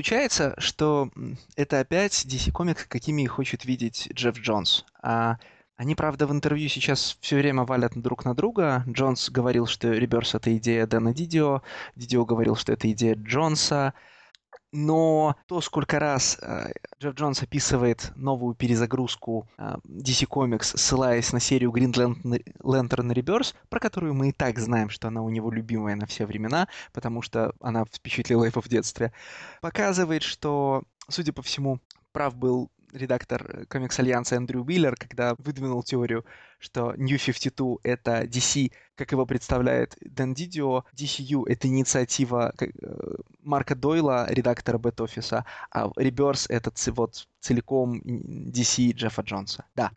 Получается, что это опять DC Comics, какими их хочет видеть Джефф Джонс. А они, правда, в интервью сейчас все время валят друг на друга. Джонс говорил, что Реберс — это идея Дэна Дидио. Дидио говорил, что это идея Джонса. Но то, сколько раз э, Джефф Джонс описывает новую перезагрузку э, DC Comics, ссылаясь на серию Green Lantern Rebirth, про которую мы и так знаем, что она у него любимая на все времена, потому что она впечатлила его в детстве, показывает, что, судя по всему, прав был редактор комикс Альянса Эндрю Уиллер, когда выдвинул теорию, что New 52 — это DC, как его представляет Дэн Дидио, DCU — это инициатива э, Марка Дойла, редактора Бэт-офиса, а Rebirth — это вот целиком DC Джеффа Джонса. Да.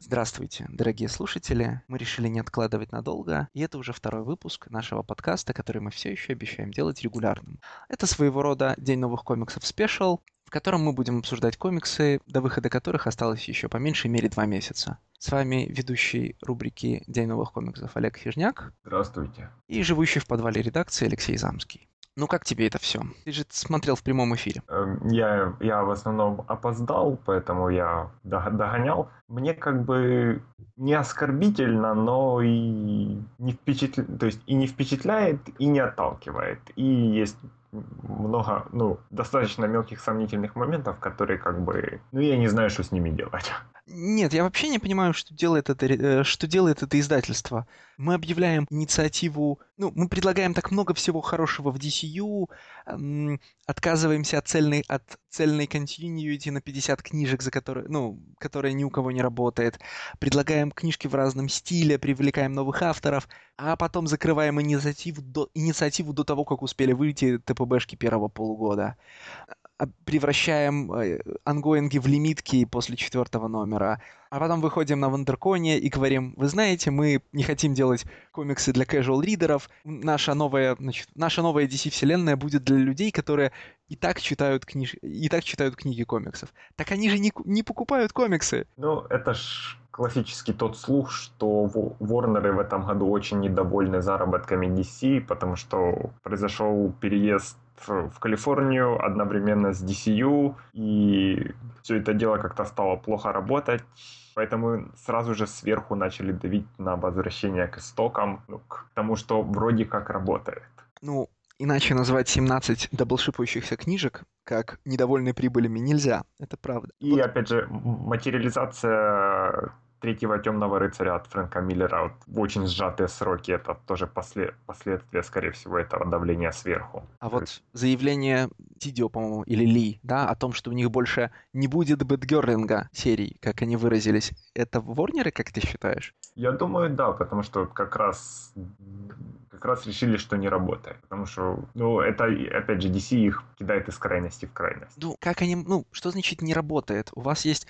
Здравствуйте, дорогие слушатели. Мы решили не откладывать надолго, и это уже второй выпуск нашего подкаста, который мы все еще обещаем делать регулярным. Это своего рода День новых комиксов спешл, в котором мы будем обсуждать комиксы, до выхода которых осталось еще по меньшей мере два месяца. С вами ведущий рубрики «День новых комиксов» Олег Хижняк. Здравствуйте. И живущий в подвале редакции Алексей Замский. Ну как тебе это все? Ты же смотрел в прямом эфире. Эм, я, я в основном опоздал, поэтому я догонял. Мне как бы не оскорбительно, но и не впечатляет, то есть и не впечатляет, и не отталкивает. И есть много, ну, достаточно мелких сомнительных моментов, которые как бы, ну, я не знаю, что с ними делать. Нет, я вообще не понимаю, что делает это, э, что делает это издательство. Мы объявляем инициативу, ну, мы предлагаем так много всего хорошего в DCU, отказываемся от цельной, от цельной continuity на 50 книжек, за которые, ну, которые ни у кого не работает, предлагаем книжки в разном стиле, привлекаем новых авторов, а потом закрываем инициативу до, инициативу до того, как успели выйти ТПБшки первого полугода превращаем э, ангоинги в лимитки после четвертого номера, а потом выходим на Вандерконе и говорим, вы знаете, мы не хотим делать комиксы для casual ридеров, наша новая, значит, наша новая DC-вселенная будет для людей, которые и так читают, книж... и так читают книги комиксов. Так они же не, не покупают комиксы. Ну, это ж классический тот слух, что Ворнеры в этом году очень недовольны заработками DC, потому что произошел переезд в Калифорнию одновременно с DCU, и все это дело как-то стало плохо работать. Поэтому сразу же сверху начали давить на возвращение к истокам, ну, к тому, что вроде как работает. Ну, иначе назвать 17 даблшипающихся книжек как недовольной прибылями нельзя, это правда. И вот. опять же, материализация третьего темного рыцаря от Фрэнка Миллера вот, в очень сжатые сроки. Это тоже после, последствия, скорее всего, этого давления сверху. А вот есть... заявление Тидио, по-моему, или Ли, да, о том, что у них больше не будет бэтгерлинга серий, как они выразились, это Ворнеры, как ты считаешь? Я думаю, да, потому что как раз как раз решили, что не работает. Потому что, ну, это, опять же, DC их кидает из крайности в крайность. Ну, как они, ну, что значит не работает? У вас есть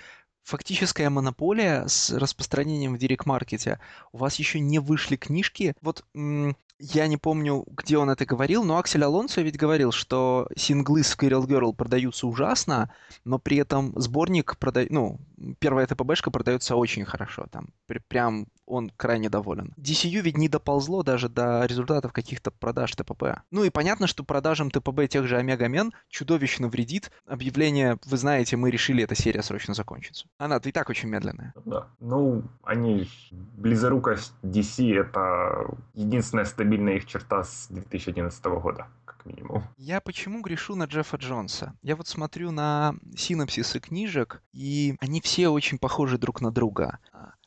фактическая монополия с распространением в директ-маркете. У вас еще не вышли книжки. Вот я не помню, где он это говорил, но Аксель Алонсо ведь говорил, что синглы Squirrel Girl продаются ужасно, но при этом сборник продает, ну, первая ТПБшка продается очень хорошо, там, прям он крайне доволен. DCU ведь не доползло даже до результатов каких-то продаж ТПБ. Ну и понятно, что продажам ТПБ тех же Омега Мен чудовищно вредит объявление, вы знаете, мы решили, эта серия срочно закончится. Она-то и так очень медленная. Да. Ну, они... Близорукость DC — это единственная стабильная их черта с 2011 года как минимум. Я почему грешу на Джеффа Джонса? Я вот смотрю на синопсисы книжек, и они все очень похожи друг на друга.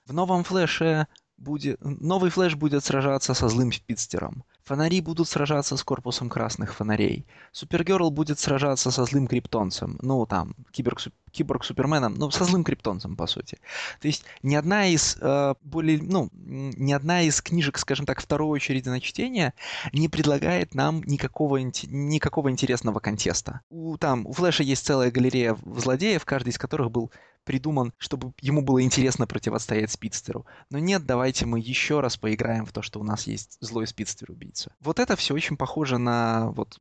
В новом флеше будет... Новый флеш будет сражаться со злым спидстером. Фонари будут сражаться с корпусом красных фонарей. Супергерл будет сражаться со злым криптонцем. Ну, там, киборг, киборг Суперменом, ну, со злым криптонцем, по сути. То есть ни одна из э, более, ну, ни одна из книжек, скажем так, второй очереди на чтение не предлагает нам никакого, никакого интересного контеста. У, там, у Флэша есть целая галерея злодеев, каждый из которых был придуман, чтобы ему было интересно противостоять спидстеру. Но нет, давайте мы еще раз поиграем в то, что у нас есть злой спидстер-убийца. Вот это все очень похоже на вот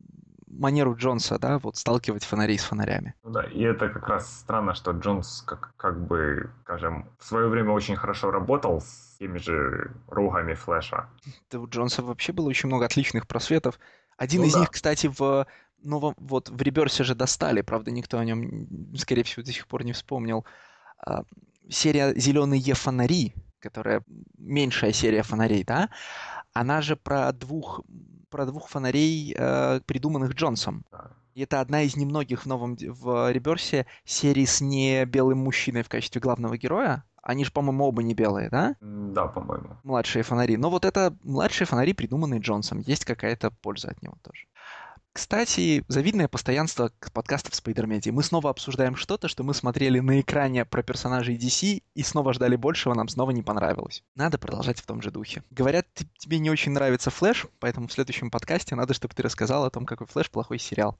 манеру Джонса, да, вот сталкивать фонари с фонарями. Ну да, и это как раз странно, что Джонс как, как бы, скажем, в свое время очень хорошо работал с теми же рогами Флэша. Да у Джонса вообще было очень много отличных просветов. Один ну, из да. них, кстати, в но вот в Реберсе же достали, правда, никто о нем, скорее всего, до сих пор не вспомнил. А, серия «Зеленые фонари», которая меньшая серия фонарей, да, она же про двух, про двух фонарей, э, придуманных Джонсом. И это одна из немногих в новом в Реберсе серий с не белым мужчиной в качестве главного героя. Они же, по-моему, оба не белые, да? Да, по-моему. Младшие фонари. Но вот это младшие фонари, придуманные Джонсом. Есть какая-то польза от него тоже. Кстати, завидное постоянство подкастов Спайдермедии. Мы снова обсуждаем что-то, что мы смотрели на экране про персонажей DC и снова ждали большего, нам снова не понравилось. Надо продолжать в том же духе. Говорят, тебе не очень нравится Флэш, поэтому в следующем подкасте надо, чтобы ты рассказал о том, какой Флэш плохой сериал.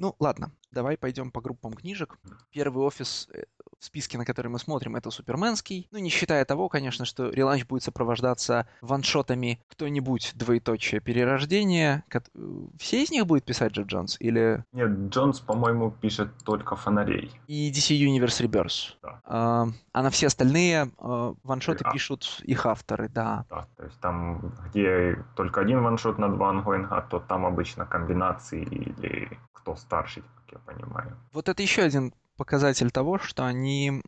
Ну, ладно, давай пойдем по группам книжек. Первый офис э, в списке, на который мы смотрим, это Суперменский. Ну, не считая того, конечно, что relaunch будет сопровождаться one-shot ами кто-нибудь, двоеточие, перерождение. Все из них будет писать Джефф Джонс? Или... Нет, Джонс, по-моему, пишет только фонарей. И DC Universe Rebirth. Да. А, а на все остальные а, ваншоты и пишут их авторы, да. Да, то есть там, где только один ваншот на два ангоинга, то там обычно комбинации или кто старший, как я понимаю. Вот это еще один показатель того, что они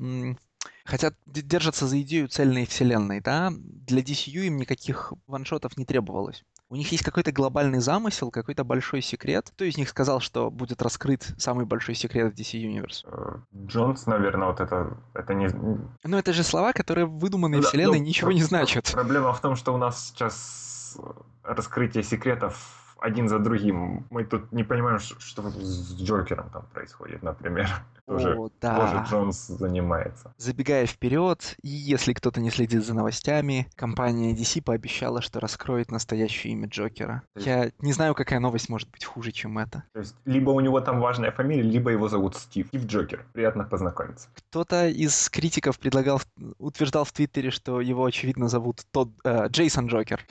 хотят держаться за идею цельной вселенной, да? Для DCU им никаких ваншотов не требовалось. У них есть какой-то глобальный замысел, какой-то большой секрет. Кто из них сказал, что будет раскрыт самый большой секрет в DC Universe? Э, Джонс, наверное, вот это, это не... Ну, это же слова, которые в выдуманной да, вселенной ну, ничего не значат. Проблема в том, что у нас сейчас раскрытие секретов один за другим. Мы тут не понимаем, что с Джокером там происходит, например. Тоже, да. тоже Джонс занимается. Забегая вперед, и если кто-то не следит за новостями, компания DC пообещала, что раскроет настоящее имя Джокера. Есть... Я не знаю, какая новость может быть хуже, чем это. То есть, либо у него там важная фамилия, либо его зовут Стив. Стив Джокер. Приятно познакомиться. Кто-то из критиков предлагал, утверждал в Твиттере, что его, очевидно, зовут тот, э, Джейсон Джокер.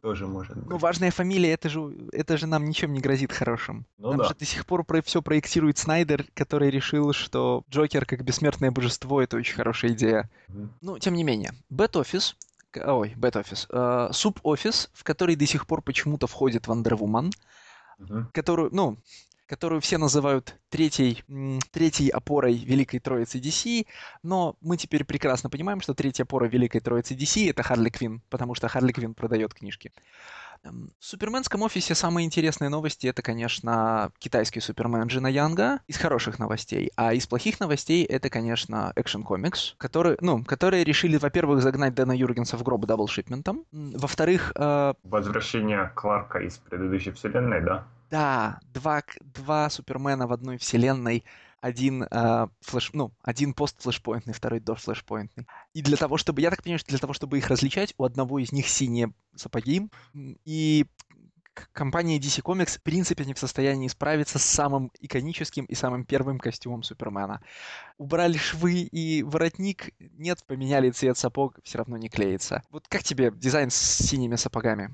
Тоже может быть. Ну, важная фамилия, это же, это же нам ничем не грозит хорошим. Ну, нам да. же до сих пор про все проектирует Снайдер, который решил, что Джокер как бессмертное божество — это очень хорошая идея. Mm-hmm. Ну, тем не менее. Бэт-офис, ой, Бэт-офис, э, суп-офис, в который до сих пор почему-то входит Wonder Woman, mm-hmm. которую, ну, которую все называют третьей, третьей опорой Великой Троицы DC, но мы теперь прекрасно понимаем, что третья опора Великой Троицы DC — это Харли Квин, потому что Харли Квин продает книжки. Эм, в суперменском офисе самые интересные новости это, конечно, китайский супермен Джина Янга из хороших новостей, а из плохих новостей это, конечно, Action Comics, которые, ну, которые решили, во-первых, загнать Дэна Юргенса в гроб double shipment ом, во-вторых... Э... Возвращение Кларка из предыдущей вселенной, да? Да, два, два Супермена в одной вселенной, один э, флеш, ну, один пост флешпоинтный, второй до флешпоинтный. И для того, чтобы, я так понимаю, что для того, чтобы их различать, у одного из них синие сапоги, и компания DC Comics в принципе не в состоянии справиться с самым иконическим и самым первым костюмом Супермена. Убрали швы и воротник, нет, поменяли цвет сапог, все равно не клеится. Вот как тебе дизайн с синими сапогами?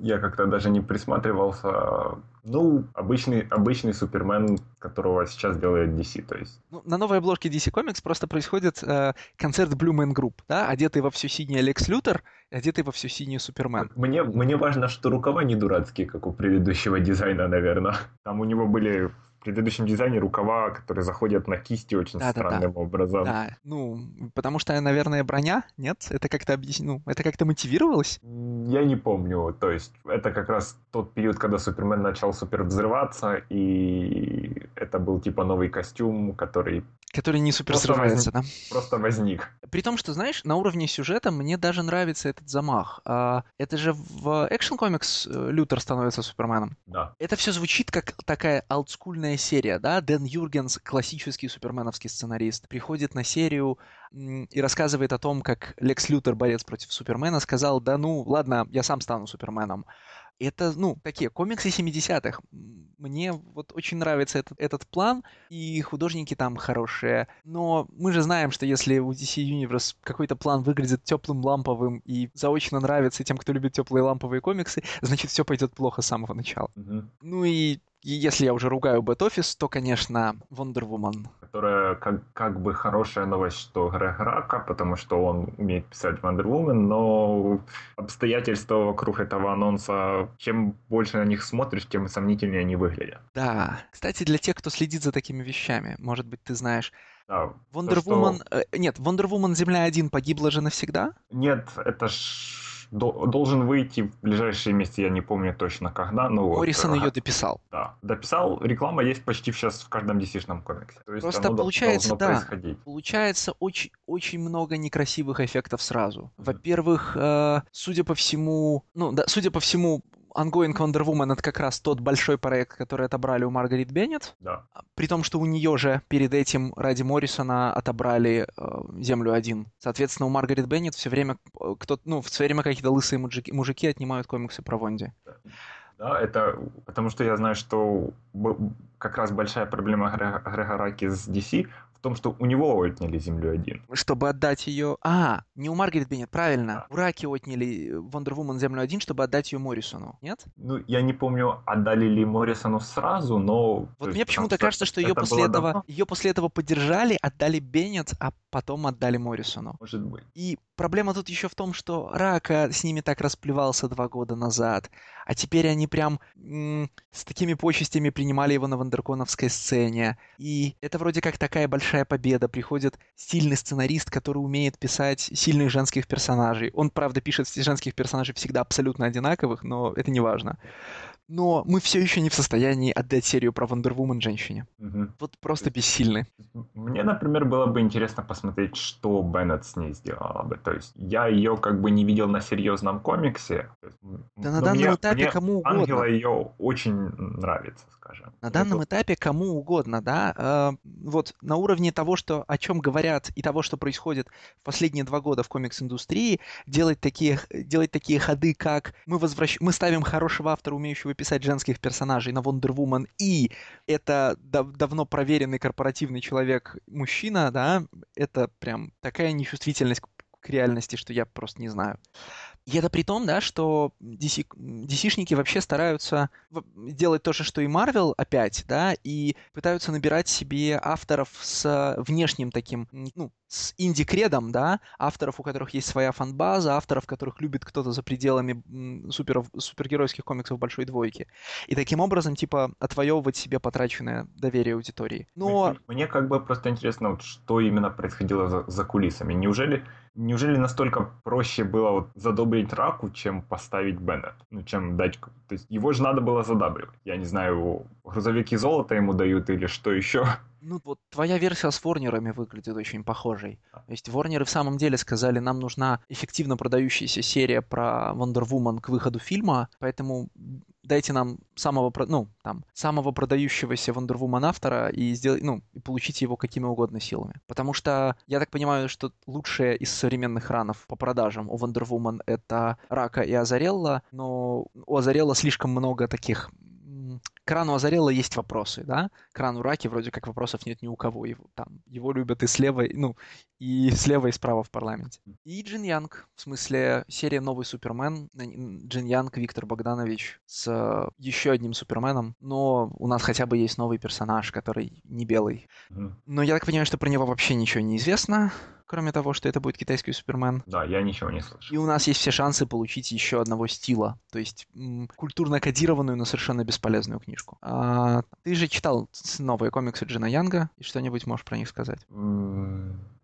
Я как-то даже не присматривался. Ну, обычный, обычный Супермен, которого сейчас делает DC, то есть. Ну, на новой обложке DC Comics просто происходит э, концерт Blue Man Group, да, одетый во все синее Лекс Лютер, одетый во все синее Супермен. Мне, мне важно, что рукава не дурацкие, как у предыдущего дизайна, наверное. Там у него были предыдущем дизайне рукава, которые заходят на кисти очень да, странным да, да. образом. Да, ну, потому что, наверное, броня, нет? Это как-то объясню, ну, это как-то мотивировалось? Я не помню, то есть это как раз тот период, когда Супермен начал супер взрываться, и это был типа новый костюм, который Который не супер просто срывается, возник, да? Просто возник. При том, что, знаешь, на уровне сюжета мне даже нравится этот замах. А, это же в Action Comics э, Лютер становится Суперменом. Да. Это все звучит как такая олдскульная серия, да? Дэн Юргенс, классический суперменовский сценарист, приходит на серию и рассказывает о том, как Лекс Лютер, борец против Супермена, сказал, да ну, ладно, я сам стану Суперменом. Это, ну, такие комиксы 70-х. Мне вот очень нравится этот, этот план, и художники там хорошие. Но мы же знаем, что если у DC Universe какой-то план выглядит теплым ламповым и заочно нравится тем, кто любит теплые ламповые комиксы, значит, все пойдет плохо с самого начала. Mm-hmm. Ну и и если я уже ругаю Бэт-офис, то, конечно, Wonder Woman. Которая как, как бы хорошая новость, что Грег Рака, потому что он умеет писать Wonder Woman, но обстоятельства вокруг этого анонса, чем больше на них смотришь, тем сомнительнее они выглядят. Да. Кстати, для тех, кто следит за такими вещами, может быть, ты знаешь, Да, Wonder то, Woman... э, нет, Wonder Woman Земля-1 погибла же навсегда? Нет, это ж до- должен выйти в ближайшие месяцы, я не помню точно когда, но вот, Моррисон э, ее дописал. Да, дописал. Реклама есть почти сейчас в каждом DC-шном комиксе. То есть Просто получается, да. происходить. Получается очень, очень много некрасивых эффектов сразу. Во-первых, э, судя по всему, ну да, судя по всему, Ongoing Wonder Woman это как раз тот большой проект, который отобрали у Маргарет Беннет. Да. При том, что у нее же перед этим ради Моррисона отобрали э, Землю один. Соответственно, у Маргарет Беннет все время э, кто ну, все время какие-то лысые мужики, мужики отнимают комиксы про Вонди. Да, это потому что я знаю, что как раз большая проблема Гре- Грега Раки с DC том, что у него отняли Землю один. Чтобы отдать ее... А, не у Маргарет Беннет, правильно. У Раки отняли Wonder Woman Землю один, чтобы отдать ее Моррисону. Нет? Ну, я не помню, отдали ли Моррисону сразу, но... Вот мне почему-то кажется, что ее после этого, ее после этого поддержали, отдали Беннет, а потом отдали Моррисону. Может быть. И проблема тут еще в том, что Рака с ними так расплевался два года назад, а теперь они прям м, с такими почестями принимали его на вандерконовской сцене. И это вроде как такая большая победа. Приходит сильный сценарист, который умеет писать сильных женских персонажей. Он, правда, пишет женских персонажей всегда абсолютно одинаковых, но это не важно. Но мы все еще не в состоянии отдать серию про Вандервумен женщине. Мгм. Вот просто бессильны. Мне, например, было бы интересно посмотреть, что Беннет с ней сделала бы. То есть я ее как бы не видел на серьезном комиксе. Да на но данном мне- этапе мне кому угодно. Ангела ее очень нравится, скажем. На данном этапе кому угодно, да, э, вот на уровне того, что о чем говорят и того, что происходит в последние два года в комикс-индустрии, делать такие делать такие ходы, как мы возвращ... мы ставим хорошего автора, умеющего писать женских персонажей на Wonder Woman, и это дав- давно проверенный корпоративный человек мужчина, да, это прям такая нечувствительность к, реальности, что я просто не знаю. И это при том, да, что DC, DC-шники вообще стараются делать то же, что и Marvel опять, да, и пытаются набирать себе авторов с внешним таким, ну, с инди-кредом, да, авторов, у которых есть своя фан-база, авторов, которых любит кто-то за пределами м, суперов, супергеройских комиксов большой двойки. И таким образом, типа, отвоевывать себе потраченное доверие аудитории. Но Мне, как бы просто интересно, вот, что именно происходило за, за кулисами. Неужели, неужели настолько проще было вот задобрить Раку, чем поставить Беннет? Ну, чем дать... То есть его же надо было задабривать. Я не знаю, грузовики золота ему дают или что еще. Ну вот твоя версия с Ворнерами выглядит очень похожей. То есть Ворнеры в самом деле сказали, нам нужна эффективно продающаяся серия про Wonder Woman к выходу фильма, поэтому дайте нам самого, ну, там, самого продающегося Wonder Woman автора и, сделай, ну, и получите его какими угодно силами. Потому что я так понимаю, что лучшие из современных ранов по продажам у Wonder Woman это Рака и Азарелла, но у Азарелла слишком много таких... м, К рану Азарелла есть вопросы, да? К рану Раки вроде как вопросов нет ни у кого. Его, там, его любят и слева, ну, и слева, и справа в парламенте. И Джин Янг, в смысле серия «Новый Супермен», Джин Янг, Виктор Богданович с э, еще одним Суперменом, но у нас хотя бы есть новый персонаж, который не белый. Но я так понимаю, что про него вообще ничего не известно, кроме того, что это будет китайский Супермен. Да, я ничего не слышал. И у нас есть все шансы получить еще одного стила, то есть м, культурно кодированную, но совершенно бесполезную книжку. А, ты же читал новые комиксы Джина Янга, и что-нибудь можешь про них сказать?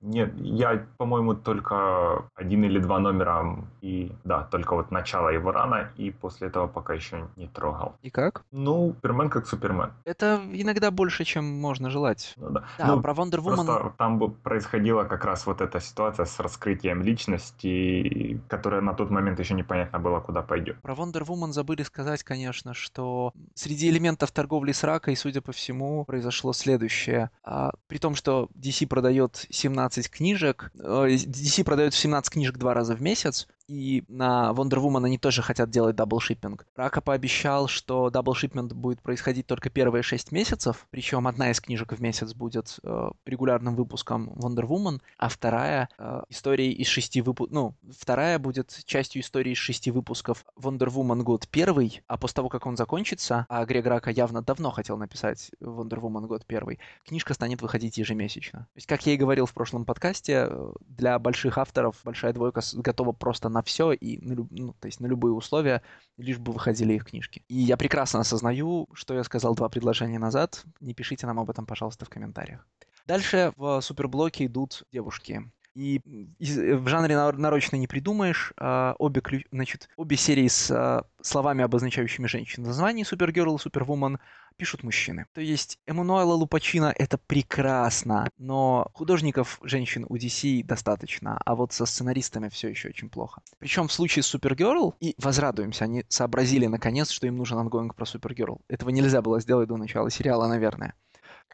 Нет, я, по-моему, только один или два номера, и да, только вот начало его run а, и после этого пока еще не трогал. И как? Ну, Супермен как Супермен. Это иногда больше, чем можно желать. Ну, да. Да, Ну, про Wonder Woman... Просто там бы происходила как раз вот эта ситуация с раскрытием личности, которая на тот момент еще непонятно было, куда пойдет. Про Wonder Woman забыли сказать, конечно, что среди элементов торговли с Ракой, судя по всему, произошло следующее. А, при том, что DC продает 17 книжек, э, DC продает 17 книжек два раза в месяц, и на Wonder Woman они тоже хотят делать double shipping. Рака пообещал, что double shipping будет происходить только первые шесть месяцев, причем одна из книжек в месяц будет э, регулярным выпуском Wonder Woman, а вторая э, историей из шести выпусков, ну, вторая будет частью истории из шести выпусков Wonder Woman год первый, а после того, как он закончится, а Грег Рака явно давно хотел написать Wonder Woman год первый, книжка станет выходить ежемесячно. То есть, как я и говорил в прошлом подкасте, э, для больших авторов большая двойка готова просто на все и на, ну, то есть на любые условия, лишь бы выходили их книжки. И я прекрасно осознаю, что я сказал два предложения назад. Не пишите нам об этом, пожалуйста, в комментариях. Дальше в суперблоке идут девушки. И в жанре нарочно не придумаешь. А, обе, значит, обе серии с а, словами, обозначающими женщин. Название Supergirl и Superwoman пишут мужчины. То есть Эммануэла Лупачино это прекрасно, но художников женщин у DC достаточно, а вот со сценаристами все еще очень плохо. Причем в случае с Supergirl, и возрадуемся, они сообразили наконец, что им нужен ongoing про Supergirl. Этого нельзя было сделать до начала сериала, наверное.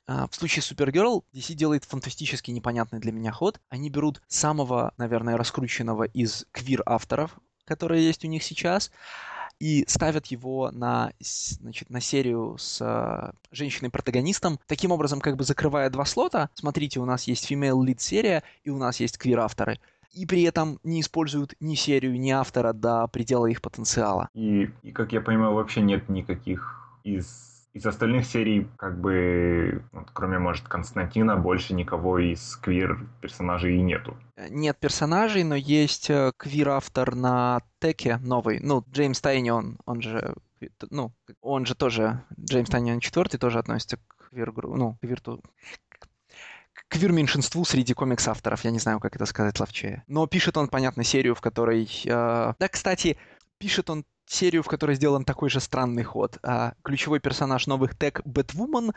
А, в случае Супергерл DC делает фантастически непонятный для меня ход. Они берут самого, наверное, раскрученного из квир-авторов, которые есть у них сейчас, и ставят его на, значит, на серию с э, женщиной-протагонистом, таким образом как бы закрывая два слота. Смотрите, у нас есть female lead серия и у нас есть квир-авторы и при этом не используют ни серию, ни автора до предела их потенциала. И, и как я понимаю, вообще нет никаких из из остальных серий, как бы, вот, кроме, может, Константина, больше никого из квир-персонажей и нету. Э, нет персонажей, но есть э, квир-автор на Теке новый. Ну, Джеймс Тайни, он, же, ну, он же тоже, Джеймс Тайни, он четвертый, тоже относится к квир ну, к вирту, квир-меньшинству среди комикс-авторов, я не знаю, как это сказать ловчее. Но пишет он, понятно, серию, в которой... Э... Да, кстати, пишет он серию, в которой сделан такой же странный ход. А, ключевой персонаж новых тег Бэтвумен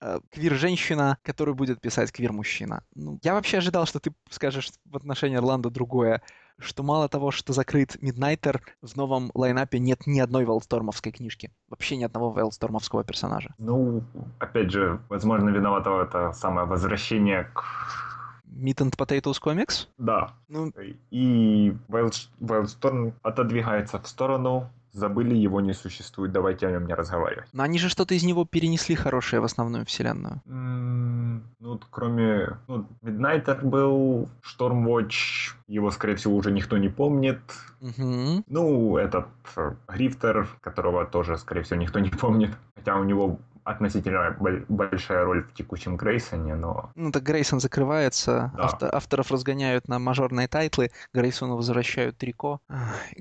а, квир-женщина, которую будет писать квир-мужчина. Ну, я вообще ожидал, что ты скажешь в отношении Орландо другое, что мало того, что закрыт Миднайтер, в новом лайнапе нет ни одной Велстормовской книжки. Вообще ни одного Велстормовского персонажа. Ну, опять же, возможно, виновато это самое возвращение к Meat and Potatoes Comics? Да. Ну... И Wildstorm отодвигается в сторону, забыли, его не существует, давайте о нем не разговаривать. Но они же что-то из него перенесли хорошее в основную вселенную. Mm, ну, кроме... Ну, Midnighter был, Stormwatch, его, скорее всего, уже никто не помнит. Ну, этот э, Грифтер, которого тоже, скорее всего, никто не помнит. Хотя у него относительно большая роль в текущем Грейсоне, но... Ну так Грейсон закрывается, да. Авто, авторов разгоняют на мажорные title ы, Грейсону возвращают трико.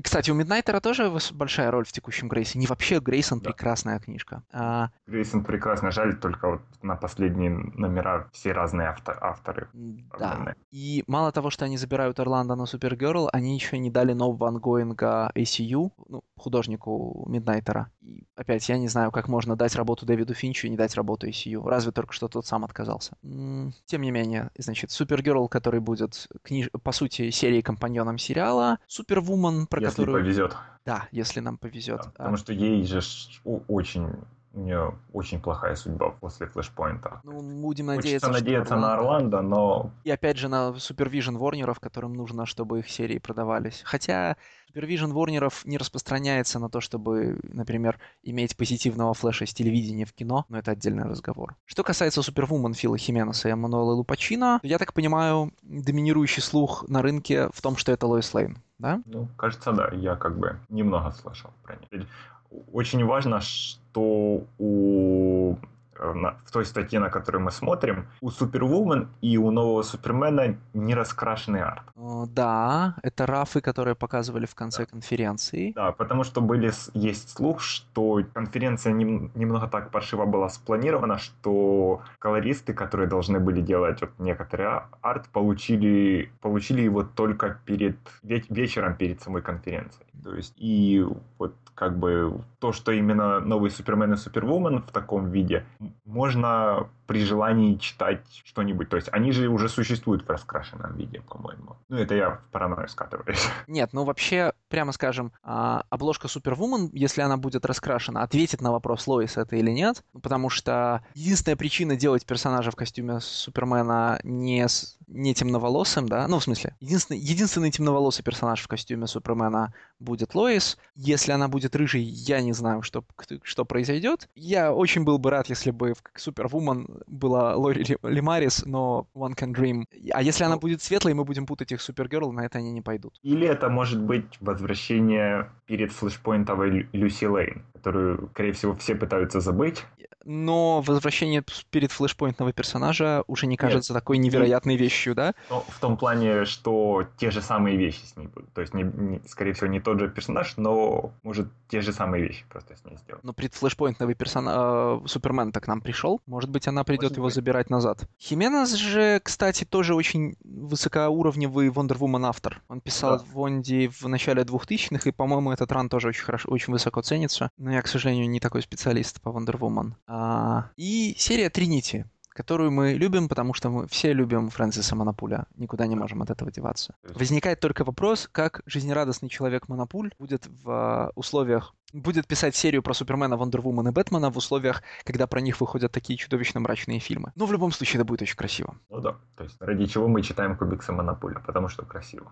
Кстати, у Миднайтера тоже большая роль в текущем Грейсоне. И вообще Грейсон да. прекрасная книжка. А... Грейсон прекрасная, жаль, только вот на последние номера все разные автор, авторы. Да. Разные. И мало того, что они забирают Орландо на Супергерл, они еще не дали нового ангоинга ACU, ну, художнику Миднайтера. И опять, я не знаю, как можно дать работу Дэвиду Финчу не дать работу ECU. Разве только что тот сам отказался. Тем не менее, значит, Супергерл, который будет, книж... по сути, серией компаньоном сериала, Супервумен, про если которую... Повезет. Да, если нам повезет. Да, потому а... что ей же очень у нее очень плохая судьба после флешпоинта. Ну, будем надеяться, Хочется надеяться Орландо... на Орландо, но... И опять же на Супервижн Ворнеров, которым нужно, чтобы их серии продавались. Хотя Супервижн Ворнеров не распространяется на то, чтобы, например, иметь позитивного флеша с телевидения в кино, но это отдельный разговор. Что касается Супервумен Фила Хименеса и Эммануэла Лупачино, я так понимаю, доминирующий слух на рынке в том, что это Лоис Лейн, да? Ну, кажется, да. Я как бы немного слышал про нее очень важно, что у в той статье, на которую мы смотрим, у Супервумен и у нового Супермена не раскрашенный арт. Да, это рафы, которые показывали в конце да. конференции. Да, потому что были, есть слух, что конференция нем, немного так паршиво была спланирована, что колористы, которые должны были делать вот некоторый арт, получили, получили его только перед вечером перед самой конференцией. То есть и вот как бы то, что именно новый Супермен и Супервумен в таком виде, можно при желании читать что-нибудь. То есть они же уже существуют в раскрашенном виде, по-моему. Ну, это я в паранойю скатываюсь. Нет, ну вообще, прямо скажем, а, обложка Супервумен, если она будет раскрашена, ответит на вопрос, Лоис это или нет. Потому что единственная причина делать персонажа в костюме Супермена не, не темноволосым, да, ну, в смысле, единственный, единственный темноволосый персонаж в костюме Супермена будет Лоис. Если она будет рыжей, я не знаю, что, что произойдет. Я очень был бы рад, если бы в Супервумен была Лори Лимарис, но One Can Dream. А если она ну. будет светлой, мы будем путать их Супергерл, на это они не пойдут. Или это может быть возвращение перед флешпоинтовой Люси Лейн, которую, скорее всего, все пытаются забыть но возвращение перед флешпоинтного персонажа уже не кажется Нет, такой невероятной вещью, да? Ну, в том плане, что те же самые вещи с ней будут. То есть, не, не, скорее всего, не тот же персонаж, но может те же самые вещи просто с ней сделать. Но предфлешпоинтовый персонаж э, Супермен так к нам пришел. Может быть, она придет может его быть. забирать назад. Хименес же, кстати, тоже очень высокоуровневый Wonder Woman автор. Он писал да. Вонди в начале 2000-х, и, по-моему, этот ран тоже очень хорошо, очень высоко ценится. Но я, к сожалению, не такой специалист по Wonder Woman. А, и серия Тринити, которую мы любим, потому что мы все любим Фрэнсиса Монопуля. Никуда не можем от этого деваться. Возникает только вопрос, как жизнерадостный человек Монопуль будет в а, условиях будет писать серию про Супермена, Вандервумен и Бэтмена в условиях, когда про них выходят такие чудовищно мрачные фильмы. Но в любом случае это будет очень красиво. Ну да, то есть ради чего мы читаем комиксы Монополя, потому что красиво.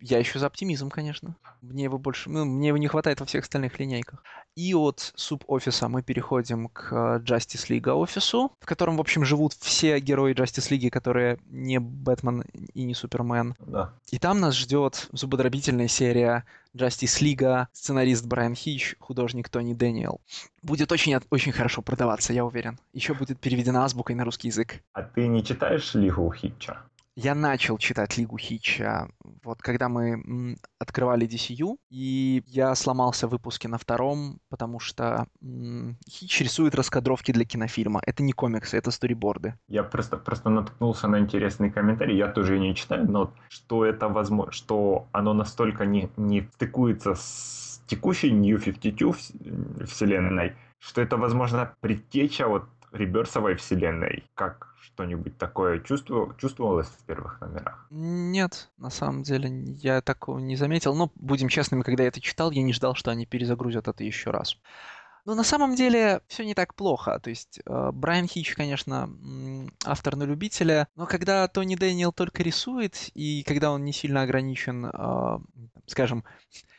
Я еще за оптимизм, конечно. Мне его больше, ну, мне его не хватает во всех остальных линейках. И от суб-офиса мы переходим к Justice League офису, в котором, в общем, живут все герои Justice League, которые не Бэтмен и не Супермен. Да. И там нас ждет зубодробительная серия Justice League, сценарист Брайан Хич, художник Тони Дэниел. Будет очень, очень хорошо продаваться, я уверен. Еще будет переведена азбукой на русский язык. А ты не читаешь Лигу Хитча? Я начал читать Лигу Хитча, вот когда мы открывали DCU, и я сломался в выпуске на втором, потому что м, Хитч рисует раскадровки для кинофильма. Это не комиксы, это сториборды. Я просто, просто наткнулся на интересный комментарий, я тоже не читаю, но что это возможно, что оно настолько не, не стыкуется с текущей New 52 вселенной, что это, возможно, предтеча вот реберсовой вселенной, как что-нибудь такое чувствовал, чувствовалось в первых номерах? Нет, на самом деле я такого не заметил. Но, будем честными, когда я это читал, я не ждал, что они перезагрузят это еще раз. Но на самом деле все не так плохо. То есть э, Брайан Хич, конечно, автор на любителя, но когда Тони Дэниел только рисует, и когда он не сильно ограничен, э, скажем,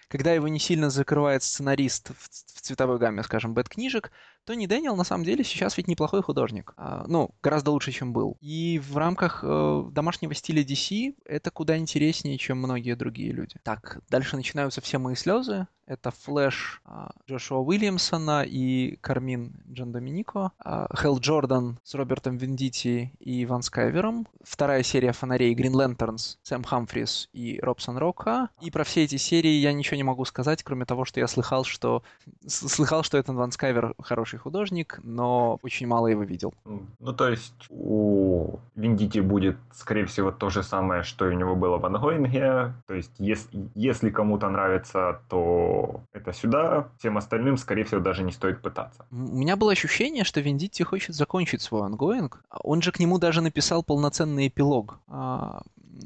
когда его не сильно закрывает сценарист в, цветовой гамме, скажем, бэт-книжек, Тони Дэниел на самом деле сейчас ведь неплохой художник. А, ну, гораздо лучше, чем был. И в рамках э, домашнего стиля DC это куда интереснее, чем многие другие люди. Так, дальше начинаются все мои слезы. Это Флэш а, Джошуа Уильямсона и Кармин Джан Доминико. А, Хэл Джордан с Робертом Вендити и Ван Скайвером. Вторая серия фонарей Green Lanterns, Сэм Хамфрис и Робсон Рока. И про все эти серии я ничего не могу сказать, кроме того, что я слыхал, что слыхал, что Итан Ван Скайвер хороший художник, но очень мало его видел. Ну, то есть у Вендити будет, скорее всего, то же самое, что и у него было в ongoing е. То есть если, если кому-то нравится, то это сюда, всем остальным, скорее всего, даже не стоит пытаться. У меня было ощущение, что Вендитти хочет закончить свой ongoing. Он же к нему даже написал полноценный эпилог а,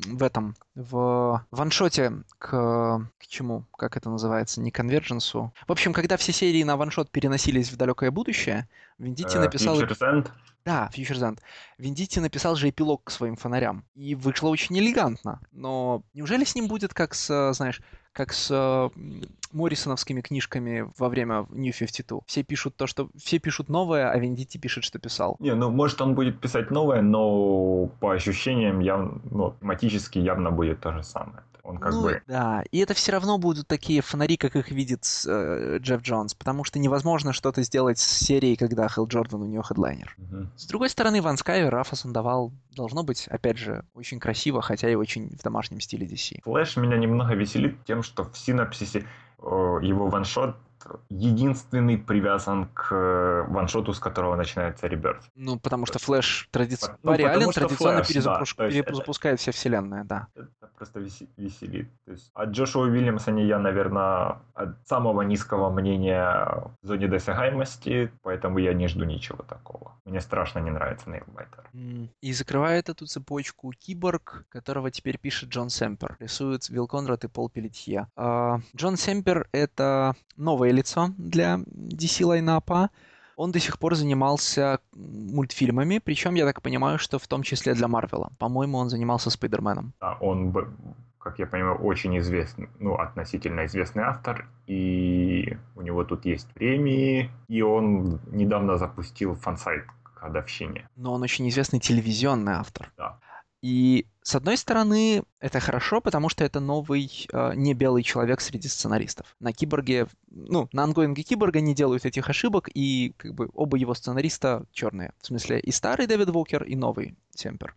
в этом, в ваншоте к, к чему, как это называется, не конвердженсу. В общем, когда все серии на ваншот переносились в далекое будущее, Вендитти uh, написал... Futures End? Да, Futures End. Вендитти написал же эпилог к своим фонарям. И вышло очень элегантно. Но неужели с ним будет как с, знаешь, как с э, Моррисоновскими книжками во время New 52. Все пишут то, что... Все пишут новое, а Вендити пишет, что писал. Не, ну, может, он будет писать новое, но по ощущениям явно, ну, тематически явно будет то же самое. Он как ну, бы... Да, и это все равно будут такие фонари, как их видит э, Джефф Джонс, потому что невозможно что-то сделать с серией, когда Хэл Джордан у нее хедлайнер. Угу. С другой стороны, Ван Скайвер, Рафа Сандовал, должно быть, опять же, очень красиво, хотя и очень в домашнем стиле DC. Флэш меня немного веселит тем, что в синапсисе его one-shot единственный привязан к э, ваншоту, с которого начинается реберт. Ну, потому что Флэш тради... ну, реально традиционно Flash, перезапуск... да, перезапускает это... вся вселенная, да. Это просто веселит. То есть, от Джошуа Уильямсона я, наверное, от самого низкого мнения в зоне досягаемости, поэтому я не жду ничего такого. Мне страшно не нравится Нейлбайтер. И закрывает эту цепочку Киборг, которого теперь пишет Джон Семпер. Рисуют Вилл Конрад и Пол Пелетье. А, Джон Семпер — это новое лицо для DC лайнапа. Он до сих пор занимался мультфильмами, причем я так понимаю, что в том числе для Марвела. По-моему, он занимался Спайдерменом. Да, он, как я понимаю, очень известный, ну, относительно известный автор, и у него тут есть премии, и он недавно запустил фансайт к годовщине. Но он очень известный телевизионный автор. Да. И с одной стороны, это хорошо, потому что это новый э, не белый человек среди сценаристов. На Киборге, ну, на ангоинге Киборга не делают этих ошибок, и как бы оба его сценариста черные. В смысле, и старый Дэвид Волкер, и новый Семпер.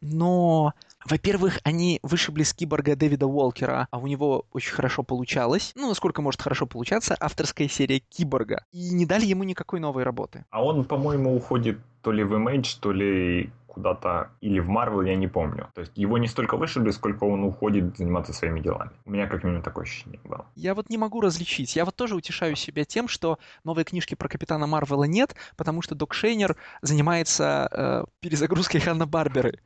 Но, во-первых, они вышибли с Киборга Дэвида Уолкера, а у него очень хорошо получалось, ну, насколько может хорошо получаться, авторская серия Киборга. И не дали ему никакой новой работы. А он, по-моему, уходит то ли в Image, то ли куда-то или в Марвел, я не помню. То есть его не столько вышибли, сколько он уходит заниматься своими делами. У меня как минимум такое ощущение было. Я вот не могу различить. Я вот тоже утешаю себя тем, что новой книжки про Капитана Марвела нет, потому что Док Шейнер занимается э, перезагрузкой Ханна Барберы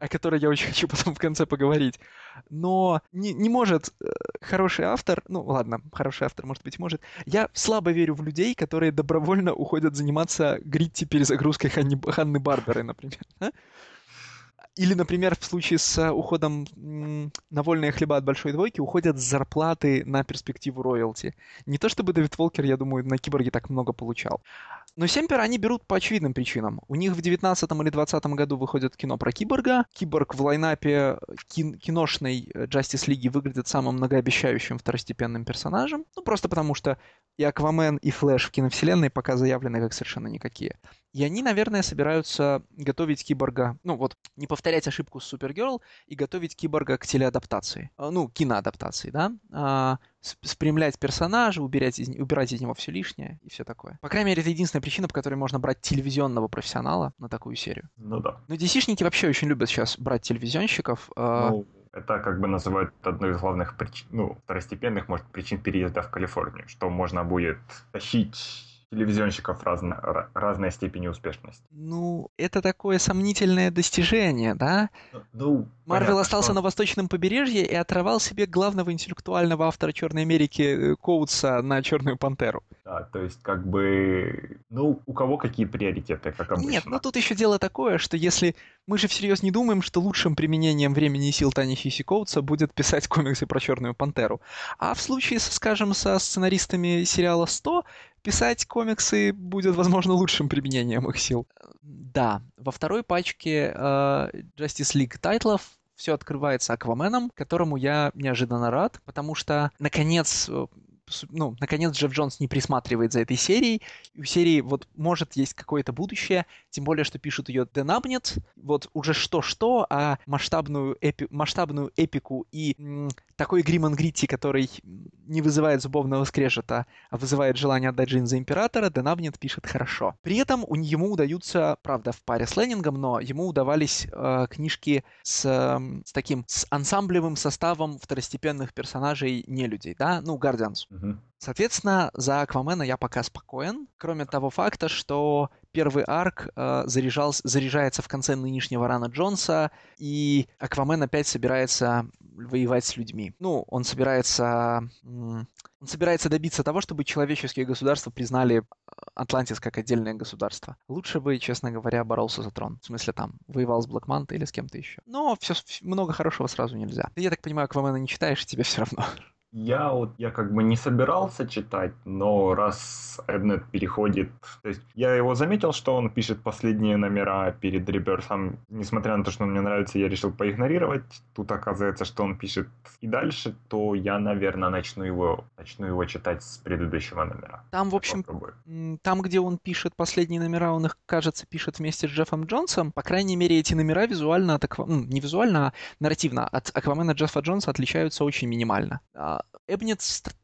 о которой я очень хочу потом в конце поговорить. Но не, не может э, хороший автор, ну ладно, хороший автор, может быть, может. Я слабо верю в людей, которые добровольно уходят заниматься гритти перезагрузкой Ханни, Ханны Барберы, например. Или, например, в случае с э, уходом на вольные хлеба от большой двойки уходят зарплаты на перспективу роялти. Не то чтобы Дэвид Волкер, я думаю, на Киборге так много получал. Но Семпер они берут по очевидным причинам. У них в 19 или 20 году выходит кино про Киборга. Киборг в лайнапе кин- киношной э, Justice League выглядит самым многообещающим второстепенным персонажем. Ну, просто потому что и Аквамен, и Флэш в киновселенной пока заявлены как совершенно никакие. И они, наверное, собираются готовить Киборга, ну вот, не повторять ошибку с Супергерл и готовить Киборга к телеадаптации. А, ну, киноадаптации, да? Спрямлять персонажа, убирать из, убирать из него все лишнее и все такое. По крайней мере, это единственная причина, по которой можно брать телевизионного профессионала на такую серию. Ну да. Но DC-шники вообще очень любят сейчас брать телевизионщиков. А, ну, это как бы называют одной из главных причин, ну, второстепенных, может, причин переезда в Калифорнию, что можно будет тащить телевизионщиков разно, разной степени успешности. Ну, это такое сомнительное достижение, да? Ну, Марвел остался что... на восточном побережье и отрывал себе главного интеллектуального автора Черной Америки э, Коутса на Черную Пантеру. Да, то есть как бы, ну, у кого какие приоритеты, как обычно. Нет, ну тут еще дело такое, что если мы же всерьез не думаем, что лучшим применением времени и сил Та-Нехиси Коутса будет писать комиксы про Черную Пантеру. А в случае, скажем, со сценаристами сериала 100, писать комиксы будет, возможно, лучшим применением их сил. Да, во второй пачке э, Justice League тайтлов все открывается Акваменом, которому я неожиданно рад, потому что, наконец, э, ну, наконец Джефф Джонс не присматривает за этой серией, и у серии вот может есть какое-то будущее, тем более, что пишут ее Дэн Абнет, вот уже что-что, а масштабную, эпи, масштабную эпику и м, такой Гриман Гритти, который не вызывает зубовного скрежета, а вызывает желание отдать жизнь за Императора, Дэн Абнет пишет хорошо. При этом у, ему удаются, правда, в паре с Леннингом, но ему удавались э, книжки с, э, с таким, с ансамблевым составом второстепенных персонажей не людей, да, ну, Гардианс. Соответственно, за Аквамена я пока спокоен, кроме того факта, что первый арк э, заряжал, заряжается в конце нынешнего рана Джонса, и Аквамен опять собирается воевать с людьми. Ну, он собирается... Он собирается добиться того, чтобы человеческие государства признали э, Атлантис как отдельное государство. Лучше бы, честно говоря, боролся за трон. В смысле, там, воевал с Блэкмантой или с кем-то еще. Но все, много хорошего сразу нельзя. Я так понимаю, Аквамена не читаешь, и тебе все равно. Я вот, я как бы не собирался читать, но раз Эднет переходит... То есть я его заметил, что он пишет последние номера перед Реберсом. Несмотря на то, что он мне нравится, я решил поигнорировать. Тут оказывается, что он пишет и дальше, то я, наверное, начну его, начну его читать с предыдущего номера. Там, в общем, попробую. там, где он пишет последние номера, он их, кажется, пишет вместе с Джеффом Джонсом. По крайней мере, эти номера визуально от Аква... ну, не визуально, а нарративно от Аквамена Джеффа Джонса отличаются очень минимально. Эбнет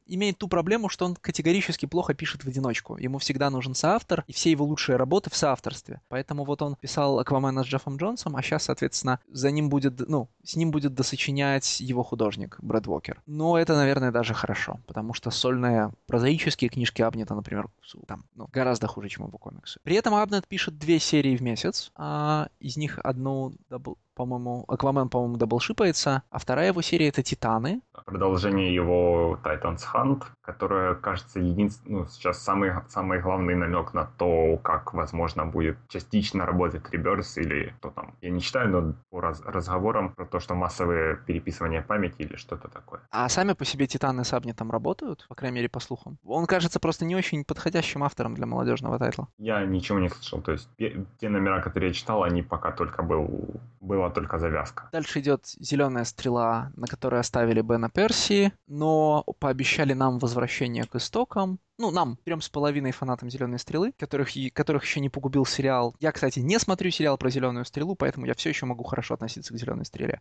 имеет ту проблему, что он категорически плохо пишет в одиночку. Ему всегда нужен соавтор, и все его лучшие работы в соавторстве. Поэтому вот он писал Аквамена с Джеффом Джонсом, а сейчас, соответственно, за ним будет, ну, с ним будет досочинять его художник Брэд Уокер. Но это, наверное, даже хорошо, потому что сольные прозаические книжки Абнета, например, там, ну, гораздо хуже, чем его комиксы. При этом Абнет пишет две серии в месяц, а из них одну double, по-моему, Аквамен, по-моему, даблшипается, а вторая его серия — это Титаны. Продолжение его Titans Hunt, которая, кажется, единственный, ну, сейчас самый, самый главный намек на то, как, возможно, будет частично работать Реберс или кто там. Я не читаю, но по раз, разговорам про то, что массовые переписывания памяти или что-то такое. А сами по себе Титаны с Абнетом работают, по крайней мере, по слухам? Он кажется просто не очень подходящим автором для молодежного тайтла. Я ничего не слышал. То есть те номера, которые я читал, они пока только был, было была только завязка. Дальше идет «Зеленая стрела», на которой оставили Бена Перси, но пообещали нам возвращение к истокам. Ну, нам, трем с половиной фанатам «Зеленой стрелы», которых, которых еще не погубил сериал. Я, кстати, не смотрю сериал про «Зеленую стрелу», поэтому я все еще могу хорошо относиться к «Зеленой стреле».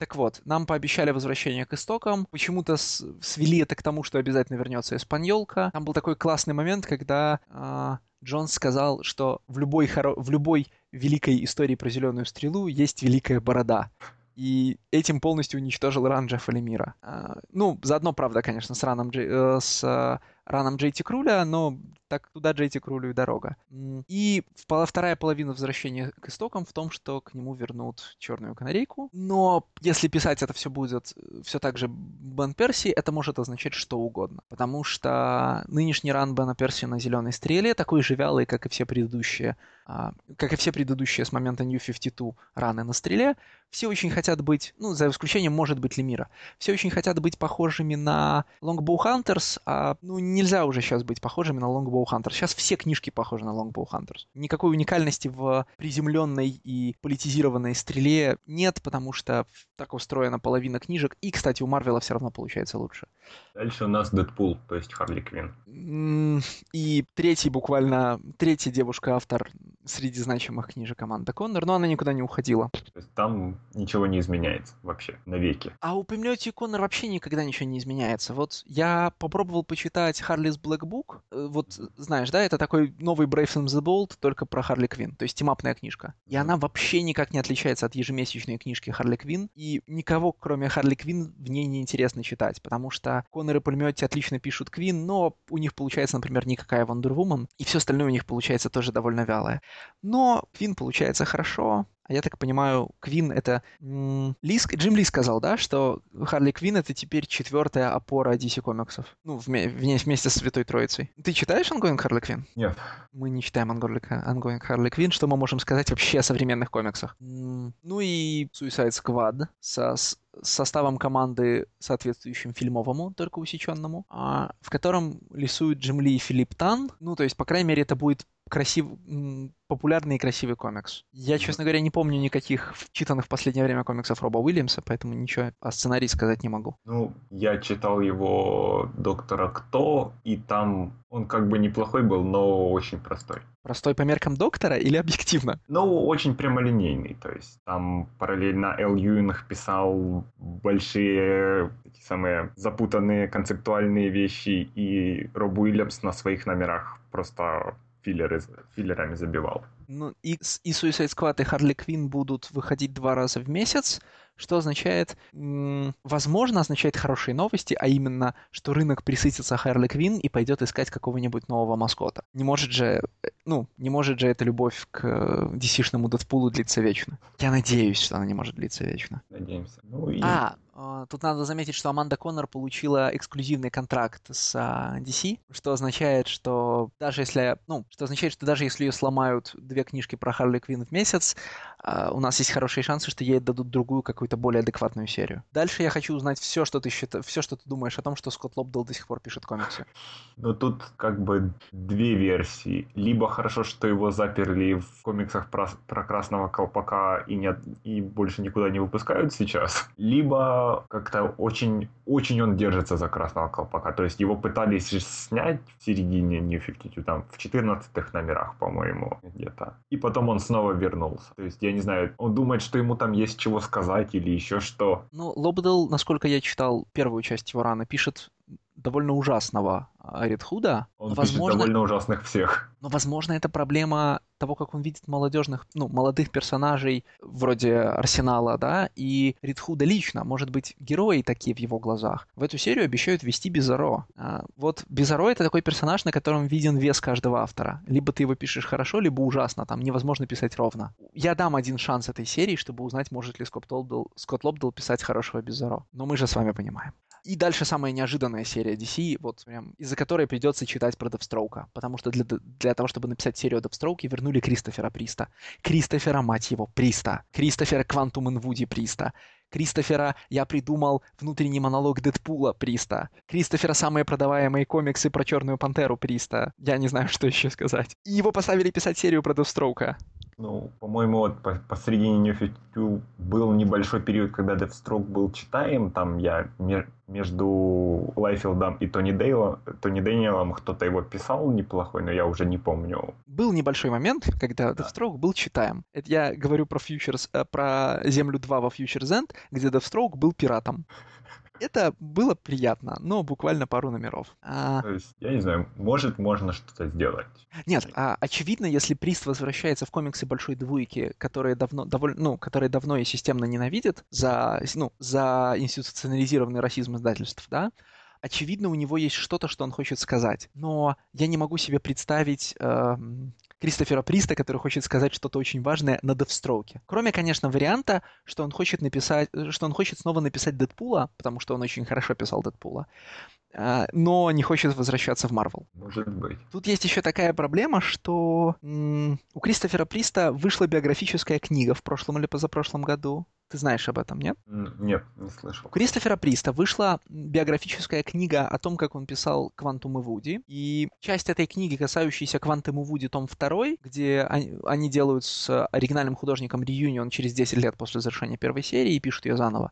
Так вот, нам пообещали возвращение к истокам. Почему-то свели это к тому, что обязательно вернется Испаньолка. Там был такой классный момент, когда э, Джонс сказал, что в любой, хоро... в любой великой истории про зеленую стрелу есть великая борода. И этим полностью уничтожил ран Джеффа Лемира. А, ну, заодно, правда, конечно, с раном Джей, э, с раном Джейти Круля, но так туда Джейти Крулю и дорога. И вторая половина возвращения к истокам в том, что к нему вернут черную канарейку. Но если писать это все будет э, все так же Бен Перси, это может означать что угодно. Потому что нынешний ран Бена Перси на зеленой стреле такой же вялый, как и все предыдущие, а, как и все предыдущие с момента New 52 раны на стреле. Все очень хотят быть, ну, за исключением, может быть, Лемира, все очень хотят быть похожими на Longbow Hunters, а, ну, нельзя уже сейчас быть похожими на Longbow Hunters. Сейчас все книжки похожи на Longbow Hunters. Никакой уникальности в приземленной и политизированной стреле нет, потому что так устроена половина книжек. И, кстати, у Марвела все равно получается лучше. Дальше у нас Дэдпул, то есть Харли Квин. И третий буквально, третья девушка-автор среди значимых книжек Аманда Коннор, но она никуда не уходила. То есть там ничего не изменяется вообще, навеки. А у Пемлети Коннор вообще никогда ничего не изменяется. Вот я попробовал почитать Харлис Black Book. Э, вот, знаешь, да, это такой новый Brave and the Bold, только про Харли Квин, то есть темапная книжка. И она вообще никак не отличается от ежемесячной книжки Харли Квин, и никого, кроме Харли Квин, в ней не интересно читать, потому что Коннор и Пулеметти отлично пишут Квин, но у них получается, например, никакая Вандервумен, и все остальное у них получается тоже довольно вялое. Но Квин получается хорошо, я так понимаю, Квин это... Лис, Джим Ли сказал, да, что Харли Квин это теперь четвертая опора DC комиксов. Ну, вме, вместе с Святой Троицей. Ты читаешь Ongoing Харли Квин? Нет. Мы не читаем Ongoing Харли Квин. Что мы можем сказать вообще о современных комиксах? Ну и Suicide Squad со, составом команды, соответствующим фильмовому, только усеченному, а, в котором рисуют Джим Ли и Филипп Тан. Ну, то есть, по крайней мере, это будет красив... популярный и красивый комикс. Я, честно говоря, не помню никаких читанных в последнее время комиксов Роба Уильямса, поэтому ничего о сценарии сказать не могу. Ну, я читал его «Доктора Кто», и там он как бы неплохой был, но очень простой. Простой по меркам доктора или объективно? Ну, очень прямолинейный. То есть там параллельно Эл Юинг писал большие, такие самые запутанные концептуальные вещи, и Роб Уильямс на своих номерах просто филлеры, филлерами забивал. Ну, и, и Suicide Squad и Harley Quinn будут выходить два раза в месяц, что означает, возможно, означает хорошие новости, а именно, что рынок присытится Харли Квин и пойдет искать какого-нибудь нового маскота. Не может же, э, ну, не может же эта любовь к DC-шному Дэдпулу длиться вечно. Я надеюсь, что она не может длиться вечно. Надеемся. Ну, и... А, а, тут надо заметить, что Аманда Коннор получила эксклюзивный контракт с DC, что означает, что даже если, ну, что означает, что даже если ее сломают две книжки про Харли Квин в месяц, а, у нас есть хорошие шансы, что ей дадут другую какую-то более адекватную серию. Дальше я хочу узнать все, что ты считаешь, все, что ты думаешь о том, что Скотт Лобдал до сих пор пишет комиксы. Ну тут как бы две версии. Либо хорошо, что его заперли в комиксах про, про Красного Колпака и, не, и больше никуда не выпускают сейчас. Либо как-то очень, очень он держится за Красного Колпака. То есть его пытались снять в середине New 52, там в 14 номерах, по-моему, где-то. И потом он снова вернулся. То есть я не знаю, он думает, что ему там есть чего сказать или еще что. Ну, Лобдел, насколько я читал первую часть его раны, пишет довольно ужасного а, Редхуда. Он возможно, довольно ужасных всех. Но, возможно, это проблема того, как он видит молодежных, ну, молодых персонажей вроде Арсенала, да, и Ридхуда лично. Может быть, герои такие в его глазах. В эту серию обещают ввести Безаро. А, вот Безаро — это такой персонаж, на котором виден вес каждого автора. Либо ты его пишешь хорошо, либо ужасно. Там невозможно писать ровно. Я дам один шанс этой серии, чтобы узнать, может ли Скотт Лобдл, Скотт Лобдл писать хорошего Безаро. Но мы же с вами понимаем. И дальше самая неожиданная серия DC, вот прям из-за которой придется читать про Девстроука. Потому что для, для того, чтобы написать серию Девстроуки, вернули Кристофера Приста. Кристофера, мать его, Приста. Кристофера Квантум Инвуди Приста. Кристофера «Я придумал внутренний монолог Дэдпула» Приста. Кристофера «Самые продаваемые комиксы про Черную Пантеру» Приста. Я не знаю, что еще сказать. И его поставили писать серию про Девстроука. Ну, по-моему, вот по посредине 52 был небольшой период, когда Deathstroke был читаем. Там я между Лайфилдом и Тони, Дейлом, Тони Дэниелом кто-то его писал неплохой, но я уже не помню. Был небольшой момент, когда Deathstroke был читаем. Это я говорю про Futures, э, про Землю 2 во Futures End, где Deathstroke был пиратом. Это было приятно, но буквально пару номеров. А... То есть, я не знаю, может, можно что-то сделать. Нет, а, очевидно, если Прист возвращается в комиксы Большой Двойки, которые давно, довольно, ну, которые давно и системно ненавидят за, ну, за институционализированный расизм издательств, да, очевидно, у него есть что-то, что он хочет сказать. Но я не могу себе представить э, Кристофера Приста, который хочет сказать что-то очень важное на Девстроуке. Кроме, конечно, варианта, что он хочет написать, что он хочет снова написать Дэдпула, потому что он очень хорошо писал Дэдпула, а, но не хочет возвращаться в Марвел. Может быть. Тут есть еще такая проблема, что у Кристофера Приста вышла биографическая книга в прошлом или позапрошлом году. Ты знаешь об этом, нет? Нет, не слышал. У Кристофера Приста вышла биографическая книга о том, как он писал «Квантум и Вуди». И часть этой книги, касающаяся «Квантум и Вуди», том 2, где они, они делают с оригинальным художником реюнион через 10 лет после завершения первой серии и пишут ее заново.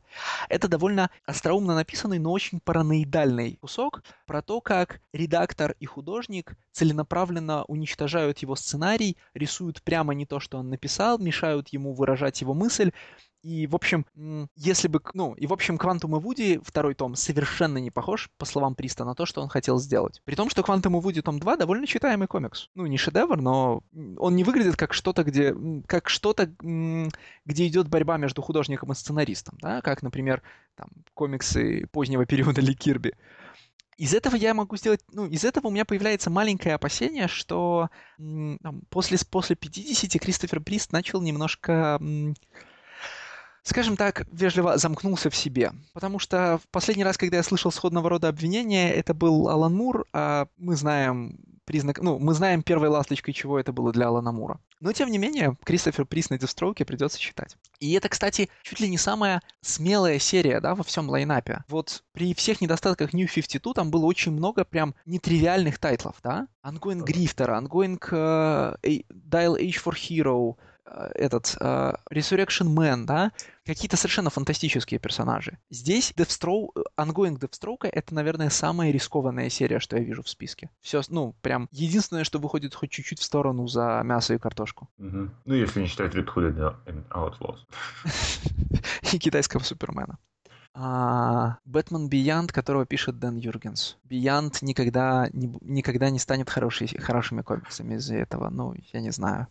Это довольно остроумно написанный, но очень параноидальный кусок про то, как редактор и художник целенаправленно уничтожают его сценарий, рисуют прямо не то, что он написал, мешают ему выражать его мысль, и, в общем, если бы, ну, и, в общем, Квантум и Вуди, второй том, совершенно не похож, по словам Приста, на то, что он хотел сделать. При том, что Квантум и Вуди том 2 довольно читаемый комикс. Ну, не шедевр, но он не выглядит как что-то, где, как что-то, где идет борьба между художником и сценаристом, да, как, например, там, комиксы позднего периода Ли Кирби. Из этого я могу сделать, ну, из этого у меня появляется маленькое опасение, что там, после, после 50 Кристофер Прист начал немножко скажем так, вежливо замкнулся в себе. Потому что в последний раз, когда я слышал сходного рода обвинения, это был Алан Мур, а мы знаем признак, ну, мы знаем первой ласточкой, чего это было для Алана Мура. Но, тем не менее, Кристофер Прист на Дестроуке придется читать. И это, кстати, чуть ли не самая смелая серия, да, во всем лайнапе. Вот при всех недостатках New 52 там было очень много прям нетривиальных тайтлов, да? Grifter, Ongoing uh, Dial H for Hero, этот uh, Resurrection Man, да, какие-то совершенно фантастические персонажи. Здесь Deathstroke, Ongoing Deathstroke это, наверное, самая рискованная серия, что я вижу в списке. Все, ну, прям единственное, что выходит хоть чуть-чуть в сторону за мясо и картошку. Угу. Ну, если не считать Red Hood and Outlaws. и китайского Супермена. Бэтмен Beyond, которого пишет Дэн Юргенс. Beyond никогда не, никогда не станет хороший, хорошими комиксами из-за этого. Ну, я не знаю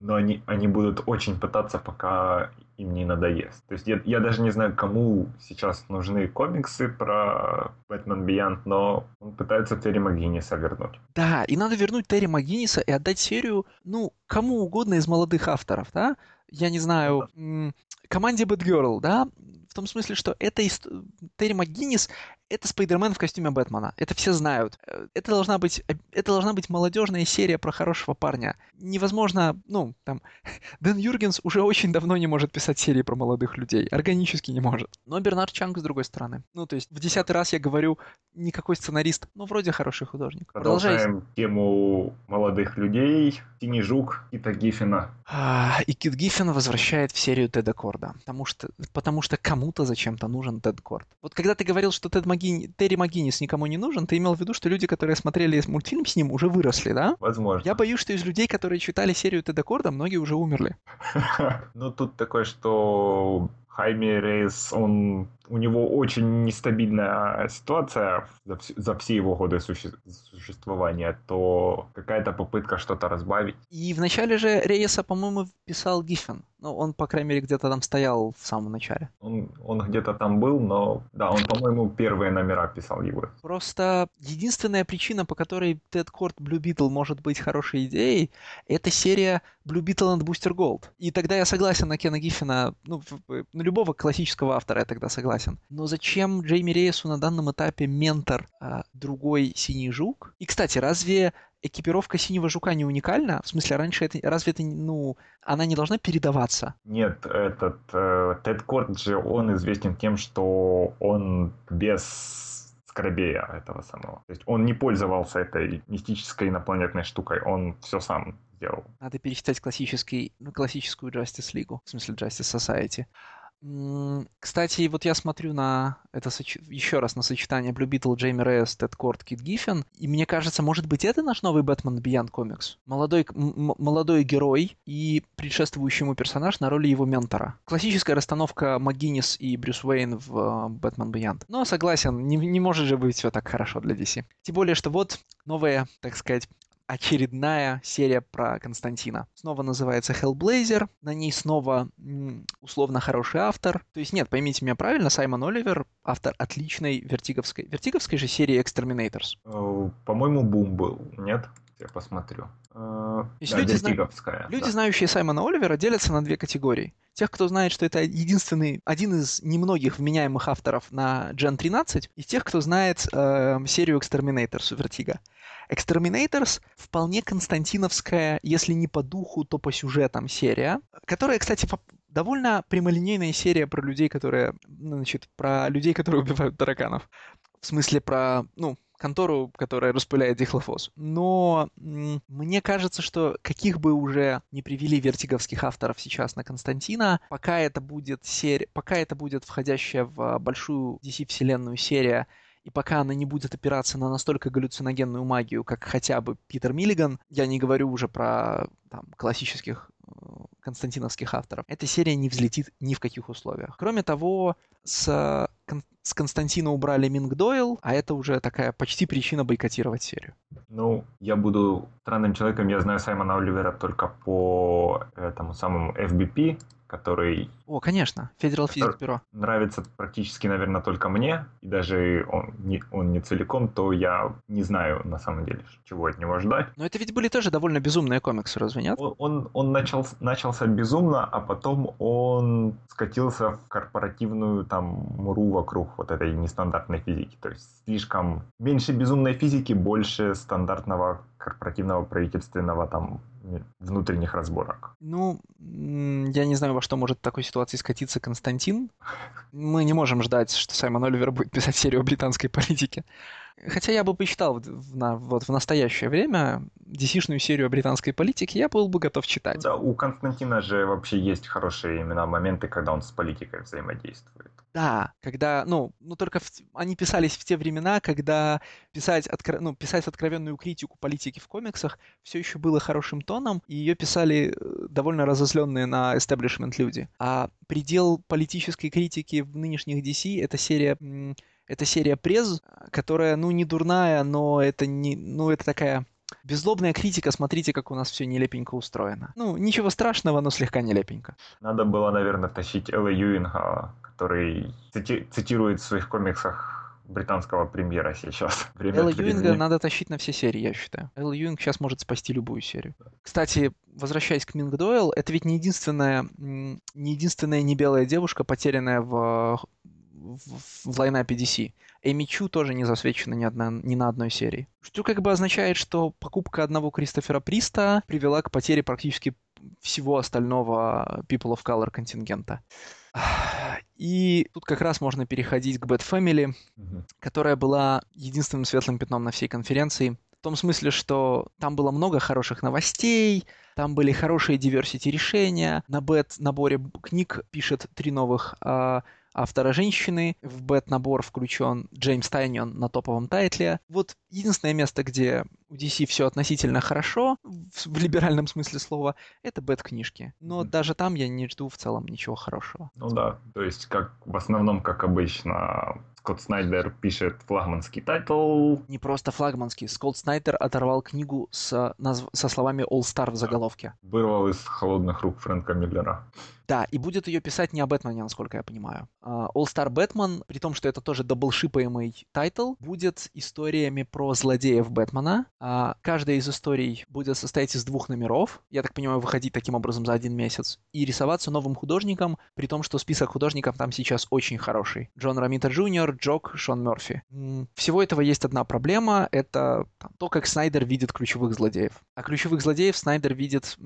но они, они будут очень пытаться, пока им не надоест. То есть я, я даже не знаю, кому сейчас нужны комиксы про Бэтмен Beyond, но он пытается Терри МcГинниса вернуть. Да, и надо вернуть Терри МcГинниса и отдать серию, ну, кому угодно из молодых авторов, да? Я не знаю, команде Batgirl, да? В том смысле, что это ист... Терри МcГиннис это Спайдермен в костюме Бэтмена. Это все знают. Э, это должна быть, это должна быть молодежная серия про хорошего парня. Невозможно, ну, там, Дэн Юргенс уже очень давно не может писать серии про молодых людей. Органически не может. Но Бернард Чанг с другой стороны. Ну, то есть в десятый раз я говорю, никакой сценарист, но вроде хороший художник. Продолжаем Продолжай. тему молодых людей. Синий жук Кита Гиффина. А, и Кит Гиффин возвращает в серию Теда Корда. Потому что, потому что кому-то зачем-то нужен Тед Корд. Вот когда ты говорил, что Тед Маги... Терри Магинис никому не нужен, ты имел в виду, что люди, которые смотрели мультфильм с ним, уже выросли, да? Возможно. Я боюсь, что из людей, которые читали серию Теда Корда, многие уже умерли. Ну, тут такое, что Хайми Рейс, он у него очень нестабильная ситуация за, за все его годы суще, существования, то какая-то попытка что-то разбавить. И в начале же Рейеса, по-моему, писал Гиффен. Ну, он, по крайней мере, где-то там стоял в самом начале. Он, он где-то там был, но да, он, по-моему, первые номера писал его. Просто единственная причина, по которой Тед Корт Blue Beetle может быть хорошей идеей, это серия Blue Beetle and Booster Gold. И тогда я согласен на Кена Гиффина, ну, на любого классического автора я тогда согласен. Но зачем Джейми Рейсу на данном этапе ментор а, другой синий жук? И, кстати, разве экипировка синего жука не уникальна? В смысле, раньше это разве это ну она не должна передаваться? Нет, этот э, Тед Корт же он известен тем, что он без скоробея этого самого. То есть он не пользовался этой мистической инопланетной штукой, он все сам сделал. Надо перечитать классический, ну, классическую Justice League, в смысле Justice Society. Кстати, вот я смотрю на это соч... еще раз на сочетание Blue Beetle, Джейми Рейс, Тед Корт, Кит Гиффин, и мне кажется, может быть, это наш новый Бэтмен Beyond Comics? Молодой, молодой герой и предшествующий ему персонаж на роли его ментора. Классическая расстановка МакГиннис и Брюс Уэйн в Бэтмен Beyond. Но согласен, не, не может же быть все так хорошо для DC. Тем более, что вот новая, так сказать, очередная серия про Константина. Снова называется Hellblazer, на ней снова условно хороший автор. То есть нет, поймите меня правильно, Саймон Оливер автор отличной вертиговской, вертиговской же серии Exterminators. Э, по-моему, Бум был, нет? Я посмотрю. Э, есть да, люди, зна... люди да. знающие Саймона Оливера, делятся на две категории. Тех, кто знает, что это единственный, один из немногих вменяемых авторов на Gen 13, и тех, кто знает э, серию Exterminators у Vertigo. Exterminators вполне константиновская, если не по духу, то по сюжетам серия, которая, кстати, довольно прямолинейная серия про людей, которые, ну, значит, про людей, которые убивают тараканов. В смысле про, ну, контору, которая распыляет дихлофос. Но мне кажется, что каких бы уже не привели вертиговских авторов сейчас на Константина, пока это будет серия, пока это будет входящая в большую DC-вселенную серия, и пока она не будет опираться на настолько галлюциногенную магию, как хотя бы Питер Миллиган, я не говорю уже про там, классических константиновских авторов, эта серия не взлетит ни в каких условиях. Кроме того, с с Константина убрали Минг Дойл, а это уже такая почти причина бойкотировать серию. Ну, я буду странным человеком, я знаю Саймона Оливера только по этому самому FBP, который... О, конечно, Federal Physics Bureau. Нравится практически, наверное, только мне, и даже он не, он не целиком, то я не знаю, на самом деле, чего от него ждать. Но это ведь были тоже довольно безумные комиксы, разве нет? Он, он, он начал, начался безумно, а потом он скатился в корпоративную там муру вокруг вот этой нестандартной физики. То есть слишком меньше безумной физики, больше стандартного корпоративного правительственного там внутренних разборок. Ну, я не знаю, во что может в такой ситуации скатиться Константин. Мы не можем ждать, что Саймон Оливер будет писать серию о британской политике. Хотя я бы посчитал в, на, вот в настоящее время DC-шную серию о британской политике, я был бы готов читать. Да, у Константина же вообще есть хорошие именно моменты, когда он с политикой взаимодействует. Да, когда, ну, ну только в, они писались в те времена, когда писать, откро, ну, писать откровенную критику политики в комиксах все еще было хорошим тоном, и ее писали э, довольно разозленные на establishment люди. А предел политической критики в нынешних DC — это серия это серия през, которая, ну, не дурная, но это не, ну, это такая беззлобная критика, смотрите, как у нас все нелепенько устроено. Ну, ничего страшного, но слегка нелепенько. Надо было, наверное, тащить Элла Юинга, который цити- цитирует в своих комиксах британского премьера сейчас. Элла Юинга надо тащить на все серии, я считаю. Элла Юинг сейчас может спасти любую серию. Кстати, возвращаясь к Минг Дойл, это ведь не единственная, не единственная не белая девушка, потерянная в в, в лайнапе DC. Эми Чу тоже не засвечена ни, одна, ни на одной серии. Что как бы означает, что покупка одного Кристофера Приста привела к потере практически всего остального People of Color контингента. И тут как раз можно переходить к Bad Family, mm-hmm. которая была единственным светлым пятном на всей конференции. В том смысле, что там было много хороших новостей, там были хорошие diversity решения. На Бэт наборе книг пишет три новых а, автора женщины. В бет-набор включен Джеймс Тайнион на топовом тайтле. Вот единственное место, где у DC все относительно хорошо, в либеральном смысле слова, это бет-книжки. Но mm-hmm. даже там я не жду в целом ничего хорошего. Ну да, то есть как в основном, как обычно, Скотт Снайдер пишет флагманский тайтл. Не просто флагманский. Скотт Снайдер оторвал книгу с, назв... со словами All Star в заголовке. Вырвал из холодных рук Фрэнка Миллера. Да, и будет ее писать не о Бэтмене, насколько я понимаю. А, All Star Batman, при том, что это тоже даблшипаемый тайтл, будет историями про злодеев Бэтмена. А, каждая из историй будет состоять из двух номеров, я так понимаю, выходить таким образом за один месяц, и рисоваться новым художником, при том, что список художников там сейчас очень хороший. Джон Рамита Джуниор, Джок, Шон Мерфи. Всего этого есть одна проблема, это там, то, как Снайдер видит ключевых злодеев. А ключевых злодеев Снайдер видит,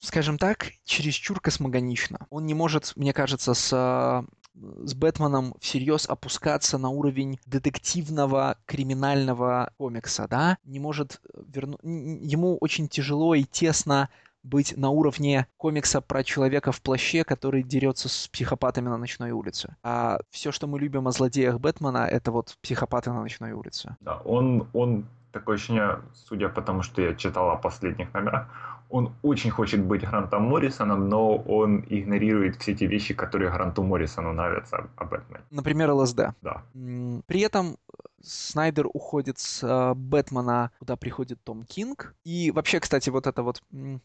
скажем так, чересчур космогонично логично. Он не может, мне кажется, с э, с Бэтменом всерьез опускаться на уровень детективного криминального комикса, да, не может вернуть, ему очень тяжело и тесно быть на уровне комикса про человека в плаще, который дерется с психопатами на ночной улице. А все, что мы любим о злодеях Бэтмена, это вот психопаты на ночной улице. Да, он, он такое ощущение, судя по тому, что я читал о последних номерах, он очень хочет быть Грантом Моррисоном, но он игнорирует все те вещи, которые Гранту Моррисону нравятся об Бэтмене. Например, ЛСД. Да. При этом Снайдер уходит с э, Бэтмена, куда приходит Том Кинг. И вообще, кстати, вот это вот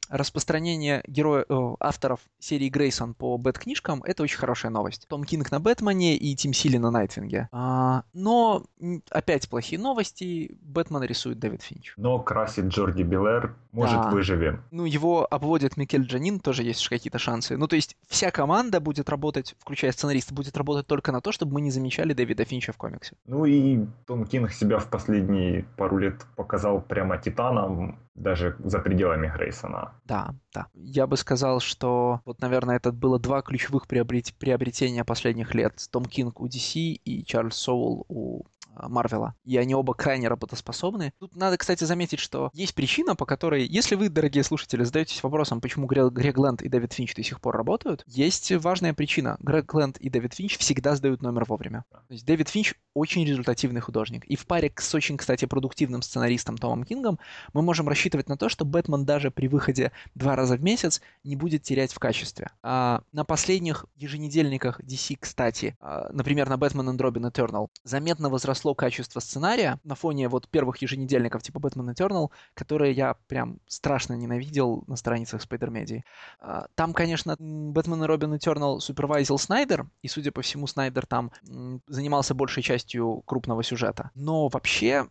распространение героя, э, авторов серии Грейсон по Бэт-книжкам, это очень хорошая новость. Том Кинг на Бэтмене и Тим Сили на Найтвинге. А, но опять плохие новости. Бэтмен рисует Дэвид Финч. Но красит Джорди Белэр. Может, да. выживем. Ну, его обводит Микель Джанин, тоже есть какие-то шансы. Ну, то есть вся команда будет работать, включая сценариста, будет работать только на то, чтобы мы не замечали Дэвида Финча в комиксе. Ну и Том Кинг себя в последние пару лет показал прямо титаном, даже за пределами Грейсона. Да, да. Я бы сказал, что вот, наверное, это было два ключевых приобрет... приобретения последних лет. Том Кинг у DC и Чарльз Соул у Марвела, и они оба крайне работоспособны. Тут надо, кстати, заметить, что есть причина, по которой, если вы, дорогие слушатели, задаетесь вопросом, почему Грег Лэнд и Дэвид Финч до сих пор работают, есть важная причина. Грег Лэнд и Дэвид Финч всегда сдают номер вовремя. То есть Дэвид Финч очень результативный художник. И в паре с очень, кстати, продуктивным сценаристом Томом Кингом мы можем рассчитывать на то, что Бэтмен даже при выходе два раза в месяц не будет терять в качестве. А на последних еженедельниках DC, кстати, а, например, на Batman and Robin Eternal, заметно возросло возросло качество сценария на фоне вот первых еженедельников типа Batman Eternal, которые я прям страшно ненавидел на страницах Media. А, там, конечно, Batman и Robin Eternal супервайзил Снайдер, и, судя по всему, Снайдер там занимался большей частью крупного сюжета. Но вообще,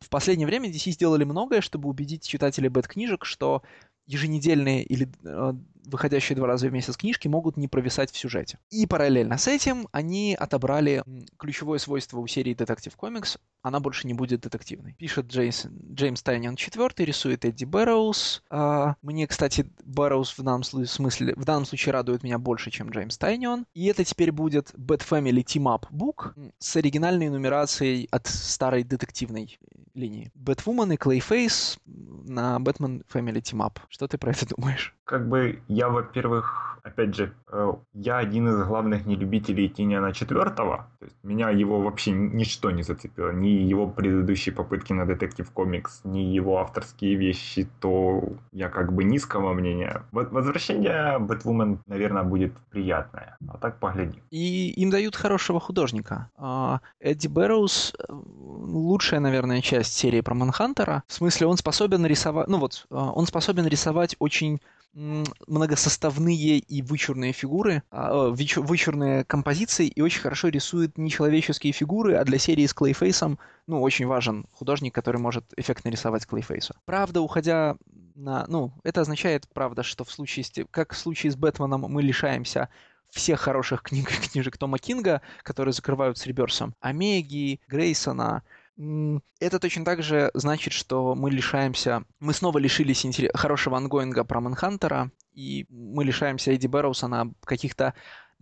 в последнее время DC сделали многое, чтобы убедить читателей бэт-книжек, что еженедельные или э, выходящие два раза в месяц книжки могут не провисать в сюжете. И параллельно с этим они отобрали ключевое свойство у серии Detective Comics. Она больше не будет детективной. Пишет Джейс, Джеймс Тайнион четвертый, рисует Эдди Бэрроуз. А, мне, кстати, Бэрроуз в данном смысле, в данном случае радует меня больше, чем Джеймс Тайнион. И это теперь будет Bad Family Team Up Book с оригинальной нумерацией от старой детективной линии. Бэтвумен и Клейфейс на Бэтмен Family Team Up. Что ты про это думаешь? Как бы я, во-первых, опять же, э, я один из главных нелюбителей Тиниана четвертого. То есть меня его вообще ничто не зацепило. Ни его предыдущие попытки на Детектив Комикс, ни его авторские вещи, то я как бы низкого мнения. Возвращение Бэтвумен, наверное, будет приятное. А так погляди. И им дают хорошего художника. А, Эдди Бэрроуз э, лучшая, наверное, часть серии про Манхантера. В смысле, он способен рисовать... Ну вот, э, он способен рисовать очень многосоставные и вычурные фигуры, а, вычурные композиции и очень хорошо рисует нечеловеческие фигуры, а для серии с Клейфейсом, ну, очень важен художник, который может эффектно рисовать Клейфейса. Правда, уходя на... Ну, это означает, правда, что в случае, с, как в случае с Бэтменом мы лишаемся всех хороших книг, книжек Тома Кинга, которые закрывают с Реберсом. Омеги, Грейсона, это точно так же значит, что мы лишаемся... Мы снова лишились хорошего ангоинга про Манхантера, и мы лишаемся Эдди Бэрроуса на каких-то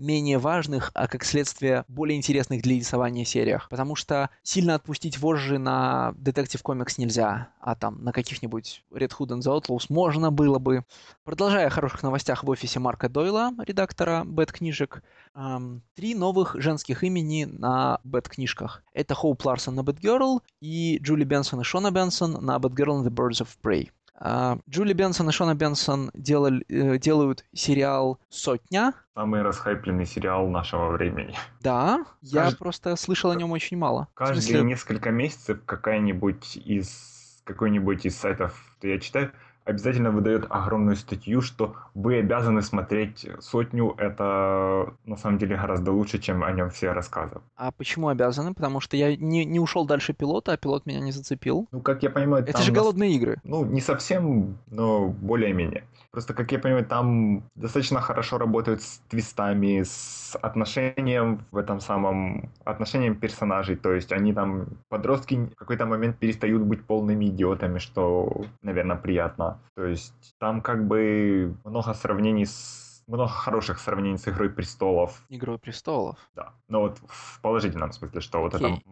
менее важных, а как следствие более интересных для рисования сериях. Потому что сильно отпустить вожжи на Detective Comics нельзя, а там на каких-нибудь Red Hood and the Outlaws можно было бы. Продолжая о хороших новостях в офисе Марка Дойла, редактора Бэт-книжек, эм, три новых женских имени на Бэт-книжках. Это Хоуп Ларсон на Бэтгерл и Джули Бенсон и Шона Бенсон на Batgirl and the Birds of Prey. А, Джули Бенсон и Шона Бенсон делали, э, делают сериал «Сотня». Самый расхайпленный сериал нашего времени. Да, я просто слышал о нем очень мало. Каждые смысле... несколько месяцев какая-нибудь из какой-нибудь из сайтов, я читаю, обязательно выдает огромную статью, что вы обязаны смотреть сотню. Это на самом деле гораздо лучше, чем о нем все рассказывают. А почему обязаны? Потому что я не, не ушел дальше пилота, а пилот меня не зацепил. Ну, как я понимаю, это же голодные нас... игры. Ну, не совсем, но более-менее. Просто, как я понимаю, там достаточно хорошо работают с твистами, с отношением в этом самом... отношением персонажей. То есть они там, подростки в какой-то момент перестают быть полными идиотами, что, наверное, приятно. То есть там как бы много сравнений с много хороших сравнений с Игрой престолов. Игрой престолов. Да. Но вот в положительном смысле, что вот okay. это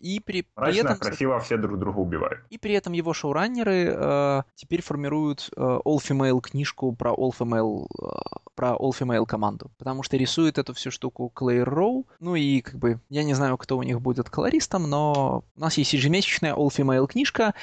и при, Мрачно, при этом... красиво все друг друга убивают. И при этом его шоураннеры э, теперь формируют э, all-female книжку про all-female э, про all-female команду, потому что рисует эту всю штуку Клейр Роу, ну и как бы, я не знаю, кто у них будет колористом, но у нас есть ежемесячная all-female книжка,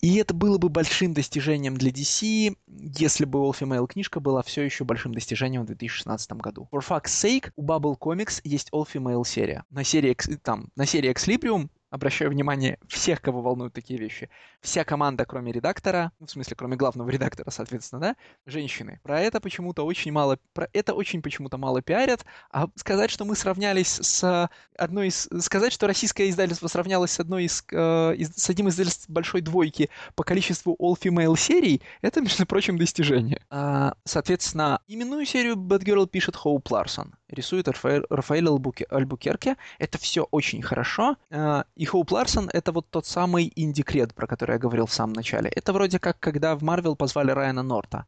и это было бы большим достижением для DC, если бы all-female книжка была все еще большим достижением в 2016 году. For fuck's sake, у Bubble Comics есть all-female серия. На серии, там, на серии Exlib Equilibrium обращаю внимание всех, кого волнуют такие вещи. Вся команда, кроме редактора, ну, в смысле, кроме главного редактора, соответственно, да, женщины. Про это почему-то очень мало, про это очень почему-то мало пиарят, а сказать, что мы сравнялись с одной из, сказать, что российское издательство сравнялось с одной из, э, из с одним из издательств большой двойки по количеству all-female серий, это, между прочим, достижение. А, соответственно, именную серию Batgirl пишет Хоуп Ларсон рисует Рафаэль, Рафаэль Альбукерке. Это все очень хорошо. А, и Хоуп Ларсон — это вот тот самый indie cred, про который я говорил в самом начале. Это вроде как, когда в Марвел позвали Райана Норта.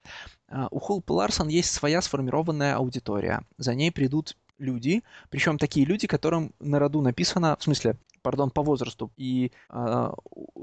А, у Хоуп Ларсон есть своя сформированная аудитория. За ней придут люди, причем такие люди, которым на роду написано, в смысле, пардон, по возрасту и э,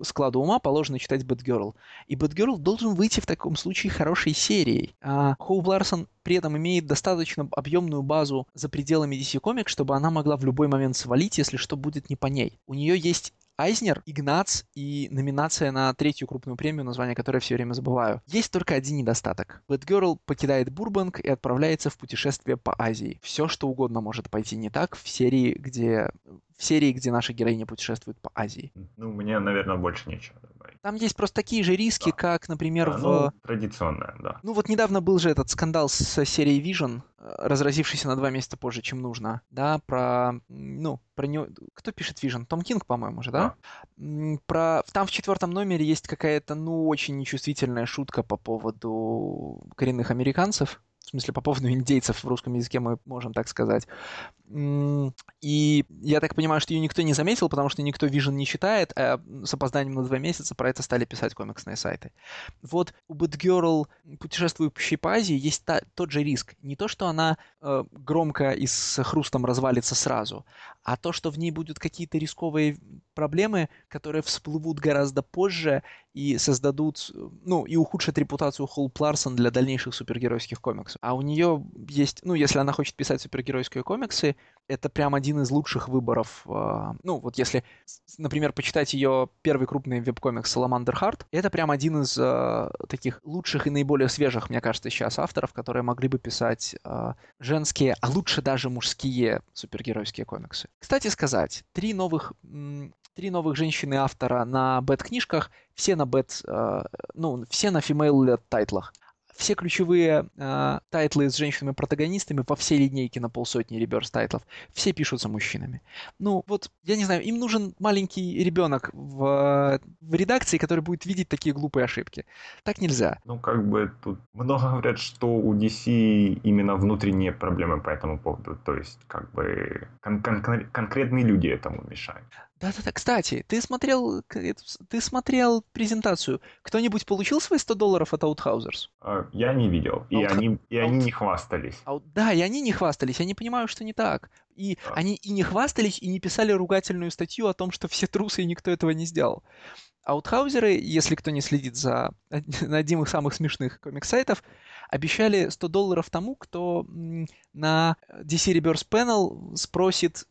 складу ума положено читать Бэтгерл. И Бэтгерл должен выйти в таком случае хорошей серией. А Хоуп Ларсон при этом имеет достаточно объемную базу за пределами DC Comics, чтобы она могла в любой момент свалить, если что будет не по ней. У нее есть Айзнер, Игнац и номинация на третью крупную премию, название которой я все время забываю. Есть только один недостаток. Бэтгерл покидает Бурбанк и отправляется в путешествие по Азии. Все, что угодно может пойти не так в серии, где в серии, где наша героиня путешествует по Азии. Ну, мне, наверное, больше нечего. Там есть просто такие же риски, да. как, например, да, в... Ну, традиционная, да. Ну, вот недавно был же этот скандал с серией Vision, э, разразившийся на два месяца позже, чем нужно, да, про, ну, про него... Кто пишет Vision? Том Кинг, по-моему же, да? да? Про... Там в четвертом номере есть какая-то, ну, очень нечувствительная шутка по поводу коренных американцев, смысле по поводу индейцев в русском языке мы можем так сказать. И я так понимаю, что ее никто не заметил, потому что никто Vision не читает, а с опозданием на два месяца про это стали писать комиксные сайты. Вот у Batgirl, путешествующей по Азии, есть та, тот же риск. Не то, что она э, громко и с хрустом развалится сразу, а то, что в ней будут какие-то рисковые проблемы, которые всплывут гораздо позже и создадут, ну, и ухудшат репутацию Холл Пларсон для дальнейших супергеройских комиксов. А у нее есть, ну, если она хочет писать супергеройские комиксы, это прям один из лучших выборов. А, ну, вот если, например, почитать ее первый крупный веб-комикс «Саламандр Харт», это прям один из э, таких лучших и наиболее свежих, мне кажется, сейчас авторов, которые могли бы писать э, женские, а лучше даже мужские супергеройские комиксы. Кстати сказать, три новых три новых женщины-автора на бет-книжках, все на бет, э, ну, все на female тайтлах все ключевые э, тайтлы с женщинами-протагонистами во всей линейке на полсотни Rebirth -тайтлов, все пишутся мужчинами. Ну, вот, я не знаю, им нужен маленький ребенок в, в редакции, который будет видеть такие глупые ошибки. Так нельзя. Ну, как бы тут много говорят, что у DC именно внутренние проблемы по этому поводу. То есть, как бы, кон- кон- конкретные люди этому мешают. Да-да-да, кстати, ты смотрел, ты смотрел презентацию. Кто-нибудь получил свои 100 долларов от Outhousers? А, я не видел, и, Out... они, и Out... они не хвастались. Out... Да, и они не хвастались, я не понимаю, что не так. И да. они и не хвастались, и не писали ругательную статью о том, что все трусы, и никто этого не сделал. Аутхаузеры, если кто не следит за одним из самых смешных комик-сайтов, обещали 100 долларов тому, кто на DC Reverse Panel спросит,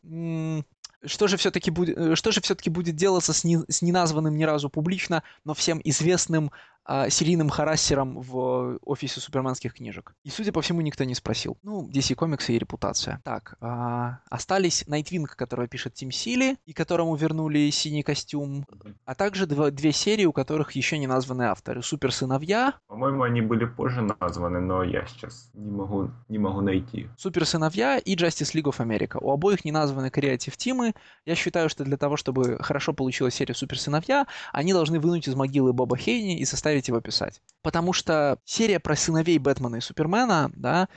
что же все-таки будет, что же все-таки будет делаться с, не, с неназванным ни разу публично, но всем известным а, серийным харассером в офисе суперменских книжек. И, судя по всему, никто не спросил. Ну, DC Comics и репутация. Так, а, остались Nightwing, которого пишет Тим Сили, и которому вернули синий костюм, а также два, две серии, у которых еще не названы авторы. Супер-сыновья. По-моему, они были позже названы, но я сейчас не могу, не могу найти. Супер-сыновья и Justice League of America. У обоих не названы креатив-тимы. Я считаю, что для того, чтобы хорошо получилась серия Супер-сыновья, они должны вынуть из могилы Боба Хейни и составить заставить его писать. Потому что серия про сыновей Бэтмена и Супермена, да,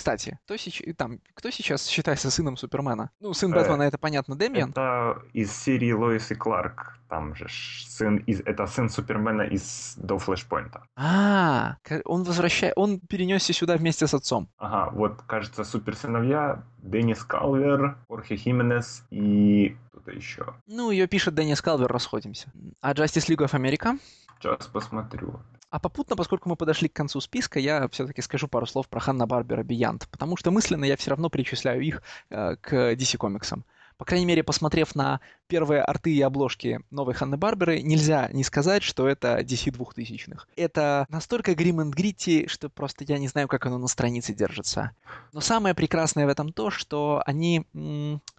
кстати, кто, сейчас, там, кто сейчас считается сыном Супермена? Ну, сын э, Бэтмена, это понятно, Дэмиан. Это из серии Лоис и Кларк. Там же сын из, это сын Супермена из до Флэшпоинта. А, он возвращает, он перенесся сюда вместе с отцом. Ага, вот, кажется, суперсыновья Деннис Калвер, Орхе Хименес и кто-то еще. Ну, ее пишет Деннис Калвер, расходимся. А Justice League of America? Сейчас посмотрю. А попутно, поскольку мы подошли к концу списка, я все-таки скажу пару слов про Ханна Барбера Beyond, потому что мысленно я все равно причисляю их э, к DC комиксам. По крайней мере, посмотрев на первые арты и обложки новой Ханны Барберы, нельзя не сказать, что это DC 2000-х. Это настолько грим и гритти, что просто я не знаю, как оно на странице держится. Но самое прекрасное в этом то, что они...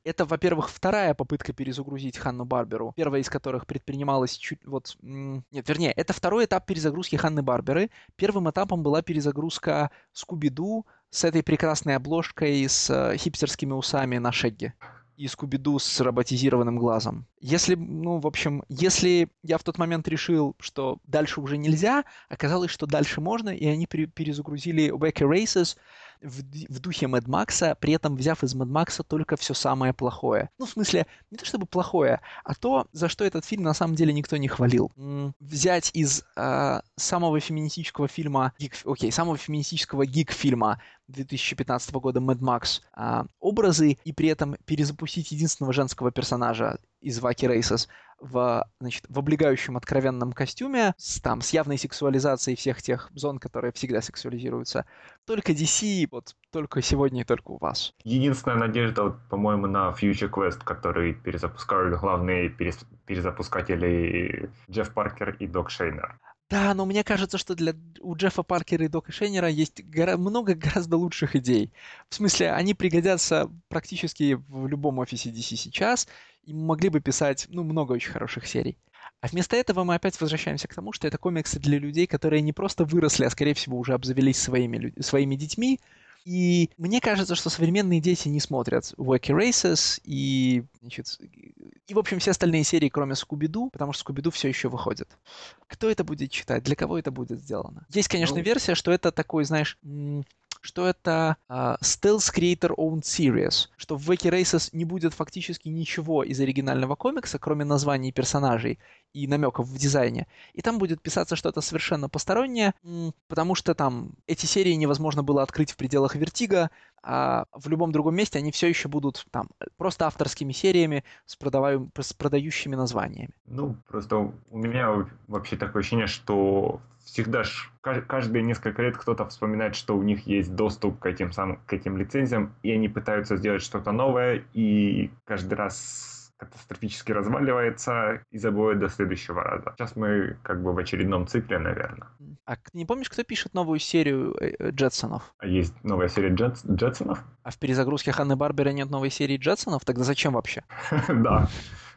Это, во-первых, вторая попытка перезагрузить Ханну Барберу, первая из которых предпринималась чуть... Вот... Нет, вернее, это второй этап перезагрузки Ханны Барберы. Первым этапом была перезагрузка Скуби-Ду с этой прекрасной обложкой с э, хипстерскими усами на Шегге и Скуби-Ду с роботизированным глазом. Если, ну, в общем, если я в тот момент решил, что дальше уже нельзя, оказалось, что дальше можно, и они перезагрузили Wacky Races, в, в духе Мэд Макса, при этом взяв из Мэд Макса только все самое плохое. Ну, в смысле, не то чтобы плохое, а то, за что этот фильм на самом деле никто не хвалил. Взять из э, самого феминистического фильма, гик, окей, самого феминистического гик-фильма 2015 года Мэд Макс э, образы и при этом перезапустить единственного женского персонажа из Ваки Рейсес в, значит, в облегающем откровенном костюме, с, там, с явной сексуализацией всех тех зон, которые всегда сексуализируются. Только DC, вот только сегодня и только у вас. Единственная надежда, вот, по-моему, на Future Quest, который перезапускают главные перез... перезапускатели Джефф Паркер и Док Шейнер. Да, но мне кажется, что для у Джеффа Паркера и Дока Шейнера есть гора... много гораздо лучших идей. В смысле, они пригодятся практически в любом офисе DC сейчас, и могли бы писать, ну, много очень хороших серий. А вместо этого мы опять возвращаемся к тому, что это комиксы для людей, которые не просто выросли, а, скорее всего, уже обзавелись своими, своими детьми, и мне кажется, что современные дети не смотрят Wacky Races и, значит, и, в общем, все остальные серии, кроме Скуби-Ду, потому что Скуби-Ду все еще выходит. Кто это будет читать? Для кого это будет сделано? Есть, конечно, ну... версия, что это такой, знаешь, что это uh, Stealth Creator Owned Series, что в Wacky Races не будет фактически ничего из оригинального комикса, кроме названий персонажей и намеков в дизайне. И там будет писаться что-то совершенно постороннее, потому что там эти серии невозможно было открыть в пределах Vertigo, а в любом другом месте они все еще будут там просто авторскими сериями с, продаваю, с продающими названиями. Ну, просто у меня вообще такое ощущение, что всегда ж, каждые несколько лет кто-то вспоминает, что у них есть доступ к этим самым к этим лицензиям, и они пытаются сделать что-то новое, и каждый раз катастрофически разваливается и забывает до следующего раза. Сейчас мы как бы в очередном цикле, наверное. А не помнишь, кто пишет новую серию э, э, Джетсонов? А есть новая серия Джетс... Джетсонов? А в перезагрузке Ханны Барбера нет новой серии Джетсонов? Тогда зачем вообще? Да.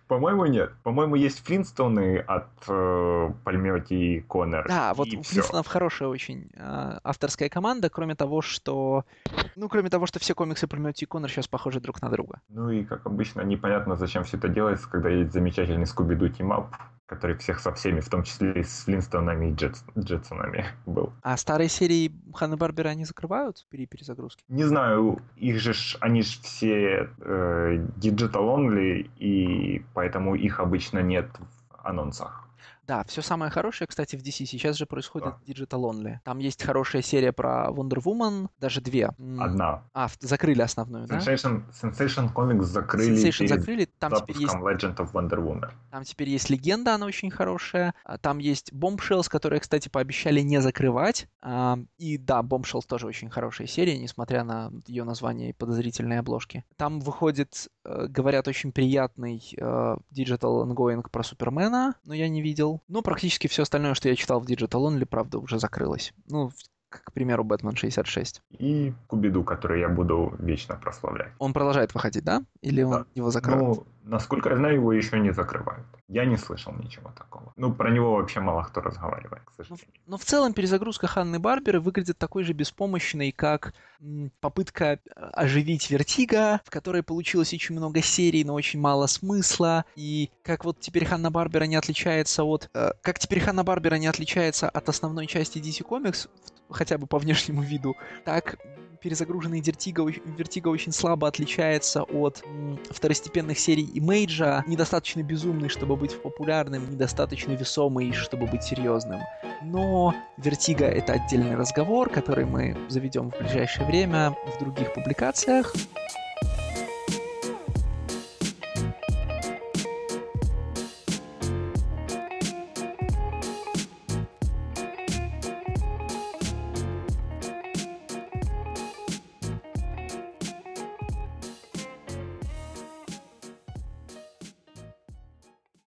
По-моему, нет. По-моему, есть Флинтстоны от э, Пальмиотти и Коннер. Да, вот у Флинтстонов хорошая очень э, авторская команда, кроме того, что... Ну, кроме того, что все комиксы Пальмиотти и Коннер сейчас похожи друг на друга. Ну и, как обычно, непонятно, зачем все это делается, когда есть замечательный Scooby-Doo Team-Up, который всех со всеми, в том числе и с Флинстонами и Джетс, Джетсонами был. А старые серии Ханны Барбера они закрывают при перезагрузке? Не знаю, их же, они же все э, digital only, и поэтому их обычно нет в анонсах. Да, все самое хорошее, кстати, в DC сейчас же происходит да. Digital Only. Там есть хорошая серия про Wonder Woman, даже две. Одна. А, закрыли основную, Sensation, да? Sensation Comics закрыли Sensation закрыли, там теперь есть... Legend of Wonder Woman. Там теперь есть легенда, она очень хорошая. А, там есть Bombshells, которые, кстати, пообещали не закрывать. А, и да, Bombshells тоже очень хорошая серия, несмотря на ее название и подозрительные обложки. Там выходит, э, говорят, очень приятный э, Digital Ongoing про Супермена, но я не видел. Но практически все остальное, что я читал в Digital Only, правда, уже закрылось. Ну, к примеру, Бэтмен 66. И Кубиду, который я буду вечно прославлять. Он продолжает выходить, да? Или он да. его закрыл? Ну, насколько я знаю, его еще не закрывают. Я не слышал ничего такого. Ну, про него вообще мало кто разговаривает, к сожалению. Но, но в целом перезагрузка Ханны Барберы выглядит такой же беспомощной, как попытка э, оживить Vertigo, в которой получилось очень много серий, но очень мало смысла. И как вот теперь Ханна Барбера не отличается от... Э, как теперь Ханна Барбера не отличается от основной части DC Comics, хотя бы по внешнему виду, так перезагруженный Vertigo, Vertigo очень слабо отличается от м, второстепенных серий Имейджа, недостаточно безумный, чтобы быть популярным, недостаточно весомый, чтобы быть серьезным. Но Вертига — это отдельный разговор, который мы заведем в ближайшее время в других публикациях.